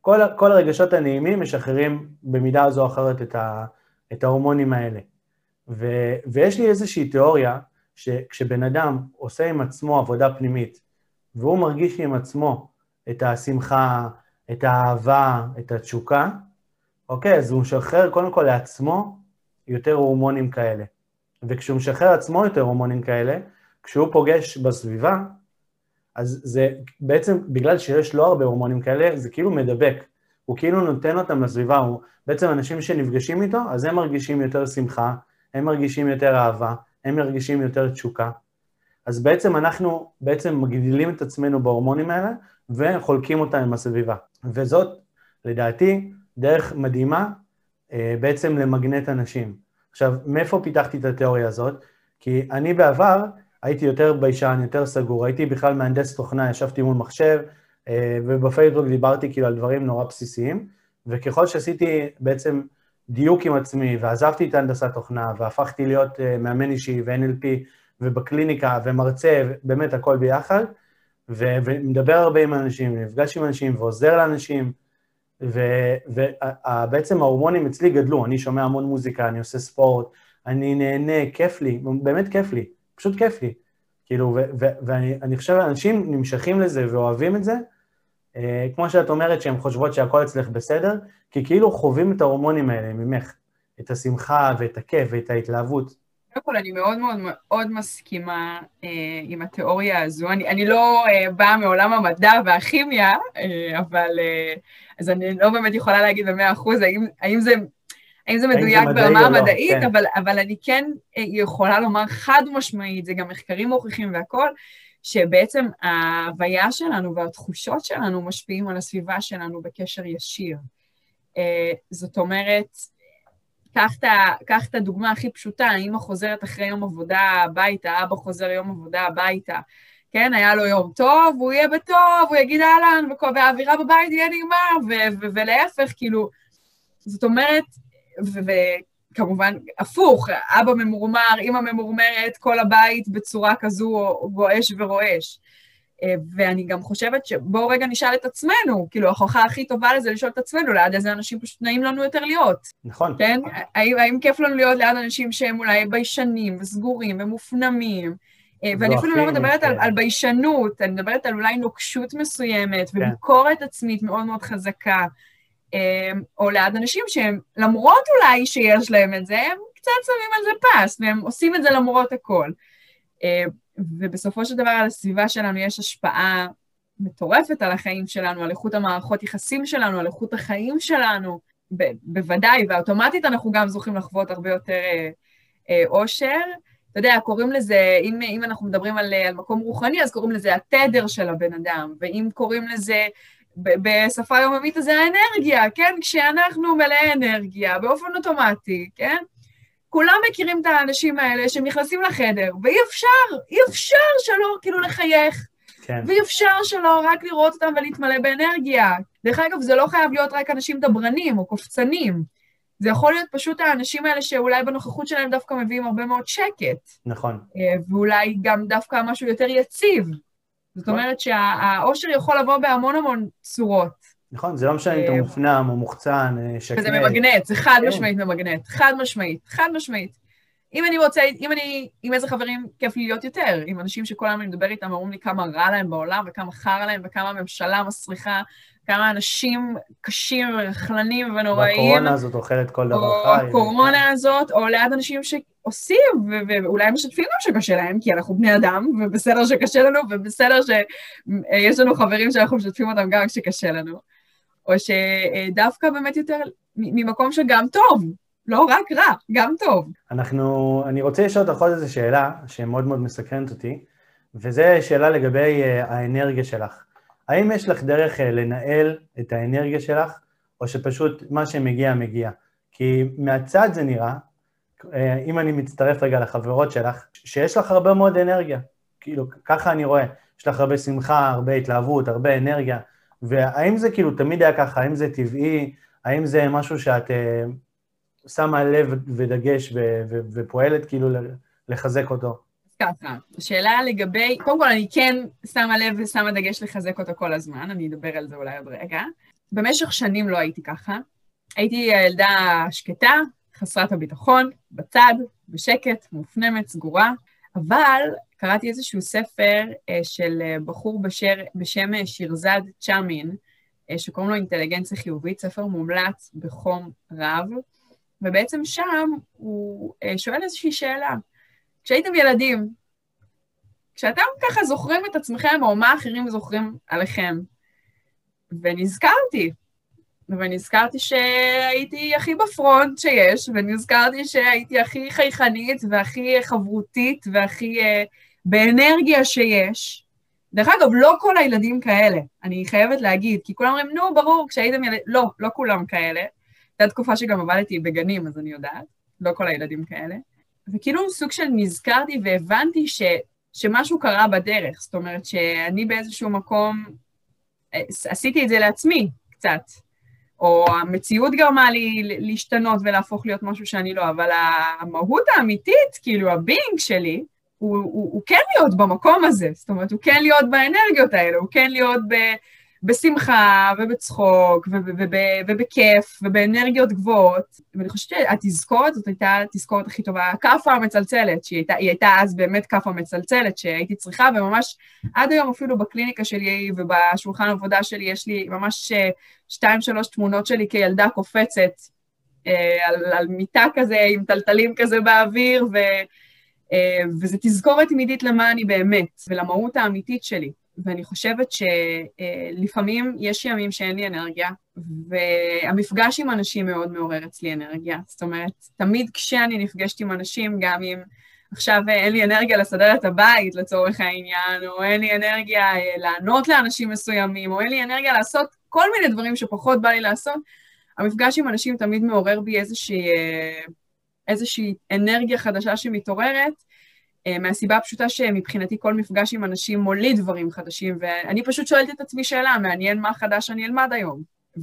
כל, כל הרגשות הנעימים משחררים במידה זו או אחרת את, ה, את ההורמונים האלה. ו, ויש לי איזושהי תיאוריה, שכשבן אדם עושה עם עצמו עבודה פנימית, והוא מרגיש עם עצמו את השמחה, את האהבה, את התשוקה, אוקיי, אז הוא משחרר קודם כל לעצמו יותר הורמונים כאלה. וכשהוא משחרר עצמו יותר הורמונים כאלה, כשהוא פוגש בסביבה, אז זה בעצם, בגלל שיש לו הרבה הורמונים כאלה, זה כאילו מדבק. הוא כאילו נותן אותם לסביבה, הוא, בעצם אנשים שנפגשים איתו, אז הם מרגישים יותר שמחה, הם מרגישים יותר אהבה, הם מרגישים יותר תשוקה. אז בעצם אנחנו בעצם מגדילים את עצמנו בהורמונים האלה, וחולקים אותם עם הסביבה. וזאת, לדעתי, דרך מדהימה אה, בעצם למגנט אנשים. עכשיו, מאיפה פיתחתי את התיאוריה הזאת? כי אני בעבר הייתי יותר ביישן, יותר סגור, הייתי בכלל מהנדס תוכנה, ישבתי מול מחשב, אה, ובפייסבוק דיברתי כאילו על דברים נורא בסיסיים, וככל שעשיתי בעצם דיוק עם עצמי, ועזבתי את הנדסת תוכנה, והפכתי להיות אה, מאמן אישי ו-NLP, ובקליניקה, ומרצה, באמת הכל ביחד, ו- ומדבר הרבה עם אנשים, נפגש עם אנשים ועוזר לאנשים, ובעצם ההורמונים אצלי גדלו, אני שומע המון מוזיקה, אני עושה ספורט, אני נהנה, כיף לי, באמת כיף לי, פשוט כיף לי. כאילו, ואני חושב שאנשים נמשכים לזה ואוהבים את זה, כמו שאת אומרת שהן חושבות שהכל אצלך בסדר, כי כאילו חווים את ההורמונים האלה ממך, את השמחה ואת הכיף ואת ההתלהבות. קודם כל, אני מאוד מאוד מאוד מסכימה אה, עם התיאוריה הזו. אני, אני לא אה, באה מעולם המדע והכימיה, אה, אבל... אה, אז אני לא באמת יכולה להגיד במאה אחוז האם, האם זה... האם זה מדויק ברמה לא, המדעית, כן. אבל, אבל אני כן אה, יכולה לומר חד משמעית, זה גם מחקרים מוכיחים והכול, שבעצם ההוויה שלנו והתחושות שלנו משפיעים על הסביבה שלנו בקשר ישיר. אה, זאת אומרת, קח את הדוגמה הכי פשוטה, אמא חוזרת אחרי יום עבודה הביתה, אבא חוזר יום עבודה הביתה. כן, היה לו יום טוב, הוא יהיה בטוב, הוא יגיד אהלן, והאווירה בבית יהיה נגמר, ולהפך, כאילו, זאת אומרת, וכמובן, הפוך, אבא ממורמר, אמא ממורמרת, כל הבית בצורה כזו גועש ורועש. אה, ואני גם חושבת שבואו רגע נשאל את עצמנו, כאילו ההוכחה הכי טובה לזה לשאול את עצמנו, ליד איזה אנשים פשוט נעים לנו יותר להיות. נכון. כן? האם, האם כיף לנו להיות ליד אנשים שהם אולי ביישנים וסגורים ומופנמים, אה, ואני אפילו לא מדברת על, על ביישנות, אני מדברת על אולי נוקשות מסוימת כן. וביקורת עצמית מאוד מאוד חזקה, או ליד אנשים שהם, למרות אולי שיש להם את זה, הם קצת שמים על זה פס, והם עושים את זה למרות הכל. ובסופו של דבר על הסביבה שלנו יש השפעה מטורפת על החיים שלנו, על איכות המערכות יחסים שלנו, על איכות החיים שלנו, ב- בוודאי, ואוטומטית אנחנו גם זוכים לחוות הרבה יותר אה, אה, אושר. אתה יודע, קוראים לזה, אם, אם אנחנו מדברים על, על מקום רוחני, אז קוראים לזה התדר של הבן אדם, ואם קוראים לזה בשפה יומיומית, אז זה האנרגיה, כן? כשאנחנו מלאי אנרגיה, באופן אוטומטי, כן? כולם מכירים את האנשים האלה שהם נכנסים לחדר, ואי אפשר, אי אפשר שלא כאילו לחייך. כן. ואי אפשר שלא רק לראות אותם ולהתמלא באנרגיה. דרך אגב, זה לא חייב להיות רק אנשים דברנים או קופצנים. זה יכול להיות פשוט האנשים האלה שאולי בנוכחות שלהם דווקא מביאים הרבה מאוד שקט. נכון. אה, ואולי גם דווקא משהו יותר יציב. זאת. אומרת שהאושר יכול לבוא בהמון המון צורות. נכון, זה לא משנה אם אתה אה, מופנם או מוחצן, אה, שקט. וזה ממגנט, זה חד כן. משמעית ממגנט, חד משמעית, חד משמעית. אם אני רוצה, אם אני, עם איזה חברים כיף לי להיות יותר, עם אנשים שכל היום אני מדבר איתם, אומרים לי כמה רע להם בעולם, וכמה חרא להם, וכמה הממשלה מסריחה, כמה אנשים קשים ורכלנים ונוראים. והקורונה הזאת אוכלת כל דבר חי. או הקורונה הזאת, או ליד אנשים שעושים, ואולי משתפים גם שקשה להם, כי אנחנו בני אדם, ובסדר שקשה לנו, ובסדר שיש לנו חברים שאנחנו משתפים אותם גם כשקשה לנו. או שדווקא באמת יותר ממקום שגם טוב, לא רק רע, גם טוב. אנחנו, אני רוצה לשאול אותך עוד איזו שאלה שמאוד מאוד מסקרנת אותי, וזו שאלה לגבי אה, האנרגיה שלך. האם יש לך דרך אה, לנהל את האנרגיה שלך, או שפשוט מה שמגיע, מגיע? כי מהצד זה נראה, אה, אם אני מצטרף רגע לחברות שלך, שיש לך הרבה מאוד אנרגיה. כאילו, ככה אני רואה. יש לך הרבה שמחה, הרבה התלהבות, הרבה אנרגיה. והאם זה כאילו תמיד היה ככה, האם זה טבעי, האם זה משהו שאת uh, שמה לב ודגש ופועלת כאילו לחזק אותו? ככה, השאלה לגבי, קודם כל אני כן שמה לב ושמה דגש לחזק אותו כל הזמן, אני אדבר על זה אולי עוד רגע. במשך שנים לא הייתי ככה. הייתי ילדה שקטה, חסרת הביטחון, בצד, בשקט, מופנמת, סגורה, אבל קראתי איזשהו ספר אה, של אה, בחור בשר, בשם אה, שירזד צ'אמין, שקוראים לו אינטליגנציה חיובית, ספר מומלץ בחום רב, ובעצם שם הוא שואל איזושהי שאלה. כשהייתם ילדים, כשאתם ככה זוכרים את עצמכם, או מה אחרים זוכרים עליכם, ונזכרתי, ונזכרתי שהייתי הכי בפרונט שיש, ונזכרתי שהייתי הכי חייכנית והכי חברותית והכי uh, באנרגיה שיש. דרך אגב, לא כל הילדים כאלה, אני חייבת להגיד, כי כולם אומרים, נו, ברור, כשהייתם ילדים... לא, לא כולם כאלה. הייתה תקופה שגם עבדתי בגנים, אז אני יודעת, לא כל הילדים כאלה. וכאילו סוג של נזכרתי והבנתי ש, שמשהו קרה בדרך, זאת אומרת שאני באיזשהו מקום אה, עשיתי את זה לעצמי קצת, או המציאות גרמה לי להשתנות ולהפוך להיות משהו שאני לא, אבל המהות האמיתית, כאילו הבינג שלי, הוא, הוא, הוא כן להיות במקום הזה, זאת אומרת, הוא כן להיות באנרגיות האלה, הוא כן להיות ב, בשמחה ובצחוק וב, וב, ובכיף ובאנרגיות גבוהות. ואני חושבת שהתזכורת זאת הייתה התזכורת הכי טובה, הכאפה המצלצלת, שהיא הייתה, הייתה אז באמת כאפה מצלצלת שהייתי צריכה, וממש עד היום אפילו בקליניקה שלי ובשולחן העבודה שלי יש לי ממש אה, שתיים שלוש תמונות שלי כילדה קופצת אה, על, על מיטה כזה עם טלטלים כזה באוויר, ו... אה, וזו תזכורת תמידית למה אני באמת, ולמהות האמיתית שלי. ואני חושבת שלפעמים יש ימים שאין לי אנרגיה, והמפגש עם אנשים מאוד מעורר אצלי אנרגיה. זאת אומרת, תמיד כשאני נפגשת עם אנשים, גם אם עכשיו אין לי אנרגיה לסדר את הבית לצורך העניין, או אין לי אנרגיה לענות לאנשים מסוימים, או אין לי אנרגיה לעשות כל מיני דברים שפחות בא לי לעשות, המפגש עם אנשים תמיד מעורר בי איזושהי, איזושהי אנרגיה חדשה שמתעוררת, אה, מהסיבה הפשוטה שמבחינתי כל מפגש עם אנשים מוליד דברים חדשים, ואני פשוט שואלת את עצמי שאלה, מעניין מה חדש אני אלמד היום.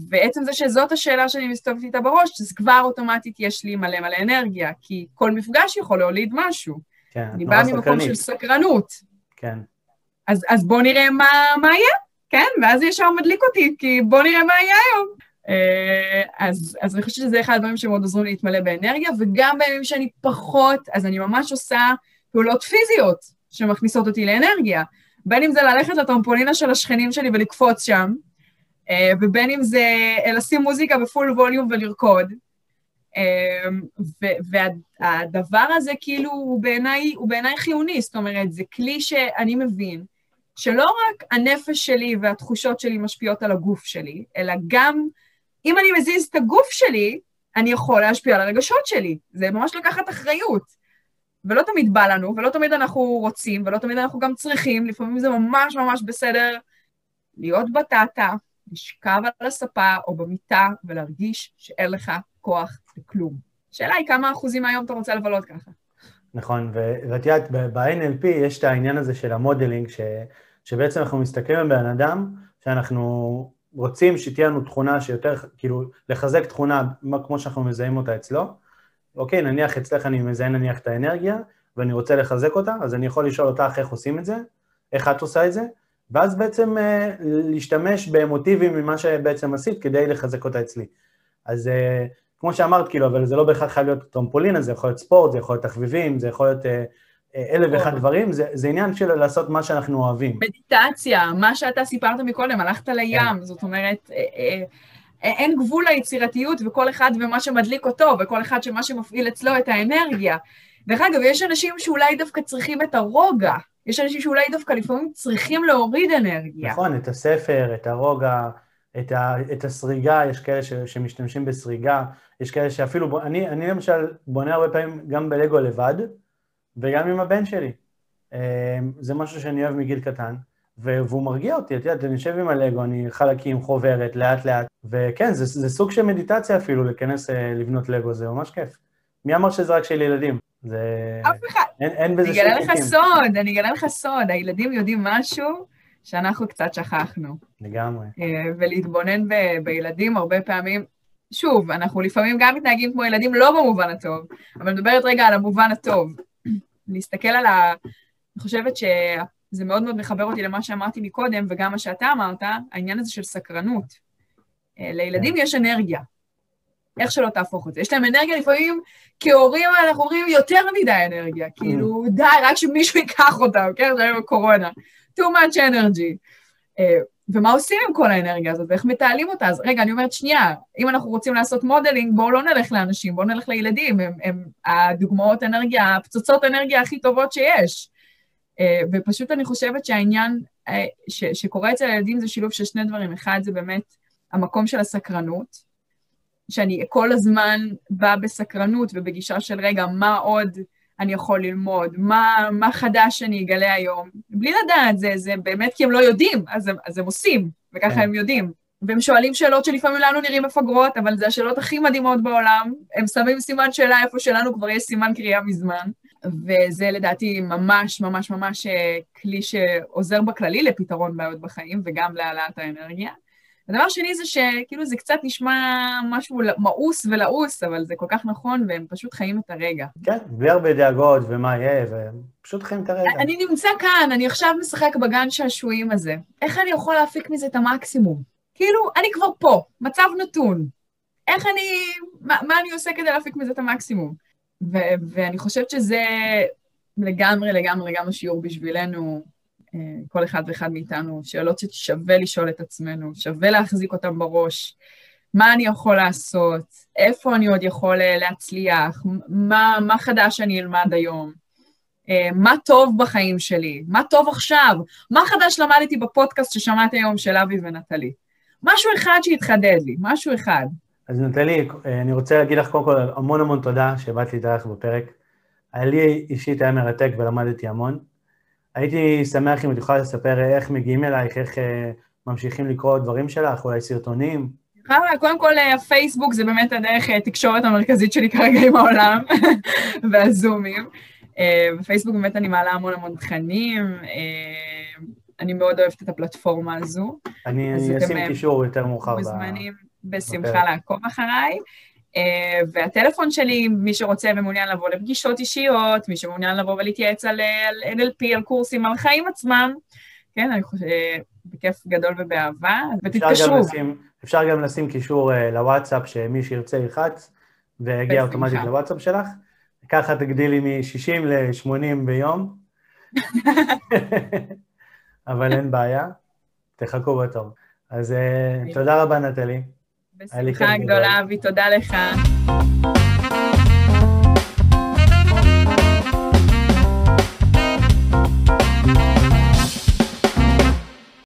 ועצם זה שזאת השאלה שאני מסתובבת איתה בראש, אז כבר אוטומטית יש לי מלא מלא אנרגיה, כי כל מפגש יכול להוליד משהו. כן, אני באה ממקום של סקרנות. כן. אז, אז בואו נראה מה, מה יהיה, כן? ואז ישר מדליק אותי, כי בואו נראה מה יהיה היום. אה, אז, אז אני חושבת שזה אחד הדברים שמאוד עוזרים לי להתמלא באנרגיה, וגם בימים שאני פחות, אז אני ממש עושה פעולות פיזיות שמכניסות אותי לאנרגיה. בין אם זה ללכת לטרמפולינה של השכנים שלי ולקפוץ שם, אה, ובין אם זה לשים מוזיקה בפול ווליום ולרקוד. אה, והדבר הזה כאילו הוא בעיניי, הוא בעיניי חיוני, זאת אומרת, זה כלי שאני מבין שלא רק הנפש שלי והתחושות שלי משפיעות על הגוף שלי, אלא גם אם אני מזיז את הגוף שלי, אני יכול להשפיע על הרגשות שלי. זה ממש לקחת אחריות. ולא תמיד בא לנו, ולא תמיד אנחנו רוצים, ולא תמיד אנחנו גם צריכים, לפעמים זה ממש ממש בסדר להיות בטטה, לשכב על הספה או במיטה ולהרגיש שאין לך כוח לכלום. השאלה היא כמה אחוזים מהיום אתה רוצה לבלות ככה. נכון, ואת יודעת, ב-NLP יש את העניין הזה של המודלינג, ש, שבעצם אנחנו מסתכלים על בן אדם, שאנחנו רוצים שתהיה לנו תכונה שיותר, כאילו, לחזק תכונה כמו שאנחנו מזהים אותה אצלו, אוקיי, נניח אצלך אני מזהה נניח את האנרגיה, ואני רוצה לחזק אותה, אז אני יכול לשאול אותך איך עושים את זה, איך את עושה את זה, ואז בעצם אה, להשתמש במוטיבים ממה שבעצם עשית כדי לחזק אותה אצלי. אז אה, כמו שאמרת, כאילו, אבל זה לא בהכרח חייב להיות טרמפולינה, זה יכול להיות ספורט, זה יכול להיות תחביבים, זה יכול להיות אה, אה אלף ואחד דברים, זה, זה עניין של לעשות מה שאנחנו אוהבים. מדיטציה, מה שאתה סיפרת מקודם, הלכת לים, כן. זאת אומרת, אה, אה, אין גבול ליצירתיות וכל אחד ומה שמדליק אותו, וכל אחד שמה שמפעיל אצלו את האנרגיה. דרך אגב, יש אנשים שאולי דווקא צריכים את הרוגע, יש אנשים שאולי דווקא לפעמים צריכים להוריד אנרגיה. נכון, את הספר, את הרוגע, את, ה, את הסריגה, יש כאלה ש, שמשתמשים בסריגה, יש כאלה שאפילו, אני, אני למשל בונה הרבה פעמים גם בלגו לבד, וגם עם הבן שלי. אה, זה משהו שאני אוהב מגיל קטן. והוא מרגיע אותי, את יודעת, אני יושב עם הלגו, אני חלקים, חוברת, לאט לאט, וכן, זה, זה סוג של מדיטציה אפילו, להיכנס אה, לבנות לגו, זה ממש כיף. מי אמר שזה רק של ילדים? זה... אף אחד. אין, אין בזה שום אני אגלה לך סוד, אני אגלה לך סוד, הילדים יודעים משהו שאנחנו קצת שכחנו. לגמרי. אה, ולהתבונן ב, בילדים הרבה פעמים, שוב, אנחנו לפעמים גם מתנהגים כמו ילדים לא במובן הטוב, אבל מדברת רגע על המובן הטוב. להסתכל על ה... אני חושבת שה... זה מאוד מאוד מחבר אותי למה שאמרתי מקודם, וגם מה שאתה אמרת, העניין הזה של סקרנות. אה, לילדים יש אנרגיה, איך שלא תהפוך את זה. יש להם אנרגיה לפעמים, כהורים אנחנו אומרים יותר מדי אנרגיה, כאילו, די, רק שמישהו ייקח אותה, כן? זה היום הקורונה. too much energy. אה, ומה עושים עם כל האנרגיה הזאת, ואיך מתעלים אותה? אז רגע, אני אומרת, שנייה, אם אנחנו רוצים לעשות modeling, בואו לא נלך לאנשים, בואו נלך לילדים, הם, הם הדוגמאות אנרגיה, הפצצות אנרגיה הכי טובות שיש. אה, ופשוט אני חושבת שהעניין אה, ש, שקורה אצל הילדים זה שילוב של שני דברים. אחד, זה באמת המקום של הסקרנות, שאני כל הזמן באה בסקרנות ובגישה של רגע, מה עוד אני יכול ללמוד, מה, מה חדש אני אגלה היום, בלי לדעת, זה, זה באמת כי הם לא יודעים, אז הם, אז הם עושים, וככה כן. הם יודעים. והם שואלים שאלות שלפעמים לנו נראים מפגרות, אבל זה השאלות הכי מדהימות בעולם. הם שמים סימן שאלה איפה שלנו כבר יש סימן קריאה מזמן. וזה לדעתי ממש ממש ממש אה, כלי שעוזר בכללי לפתרון בעיות בחיים וגם להעלאת האנרגיה. הדבר שני זה שכאילו זה קצת נשמע משהו מאוס ולעוס, אבל זה כל כך נכון, והם פשוט חיים את הרגע. כן, בלי הרבה דאגות ומה יהיה, והם פשוט חיים את הרגע. אני נמצא כאן, אני עכשיו משחק בגן שעשועים הזה. איך אני יכול להפיק מזה את המקסימום? כאילו, אני כבר פה, מצב נתון. איך אני, מה, מה אני עושה כדי להפיק מזה את המקסימום? ו- ואני חושבת שזה לגמרי, לגמרי, לגמרי שיעור בשבילנו, אה, כל אחד ואחד מאיתנו, שאלות ששווה לשאול את עצמנו, שווה להחזיק אותן בראש. מה אני יכול לעשות? איפה אני עוד יכול אה, להצליח? מה, מה חדש אני אלמד היום? אה, מה טוב בחיים שלי, מה טוב עכשיו, מה חדש למדתי בפודקאסט ששמעתי היום של אבי ונטלי. משהו אחד שהתחדד לי, משהו אחד. אז נטלי, אה, אני רוצה להגיד לך קודם כל המון המון תודה שבאת להתארח בפרק. לי אישית היה מרתק ולמדתי המון. הייתי שמח אם את יכולה לספר איך מגיעים אלייך, איך אה, ממשיכים לקרוא דברים שלך, אולי סרטונים. קודם כל, הפייסבוק זה באמת הדרך התקשורת המרכזית שלי כרגע עם העולם, והזומים. בפייסבוק באמת אני מעלה המון המון תכנים, אני מאוד אוהבת את הפלטפורמה הזו. אני אשים קישור יותר מאוחר. מוזמנים בשמחה לעקוב אחריי. והטלפון שלי, מי שרוצה ומעוניין לבוא לפגישות אישיות, מי שמעוניין לבוא ולהתייעץ על, על NLP, על קורסים, על חיים עצמם, כן, אני חושבת, בכיף גדול ובאהבה, ותתקשרו. אפשר גם לשים קישור לוואטסאפ, שמי שירצה ילחץ, ויגיע אוטומטית לוואטסאפ שלך. ככה תגדילי מ-60 ל-80 ביום, אבל אין בעיה, תחכו בתור. אז תודה רבה, נטלי. בשמחה גדולה, אבי, תודה לך.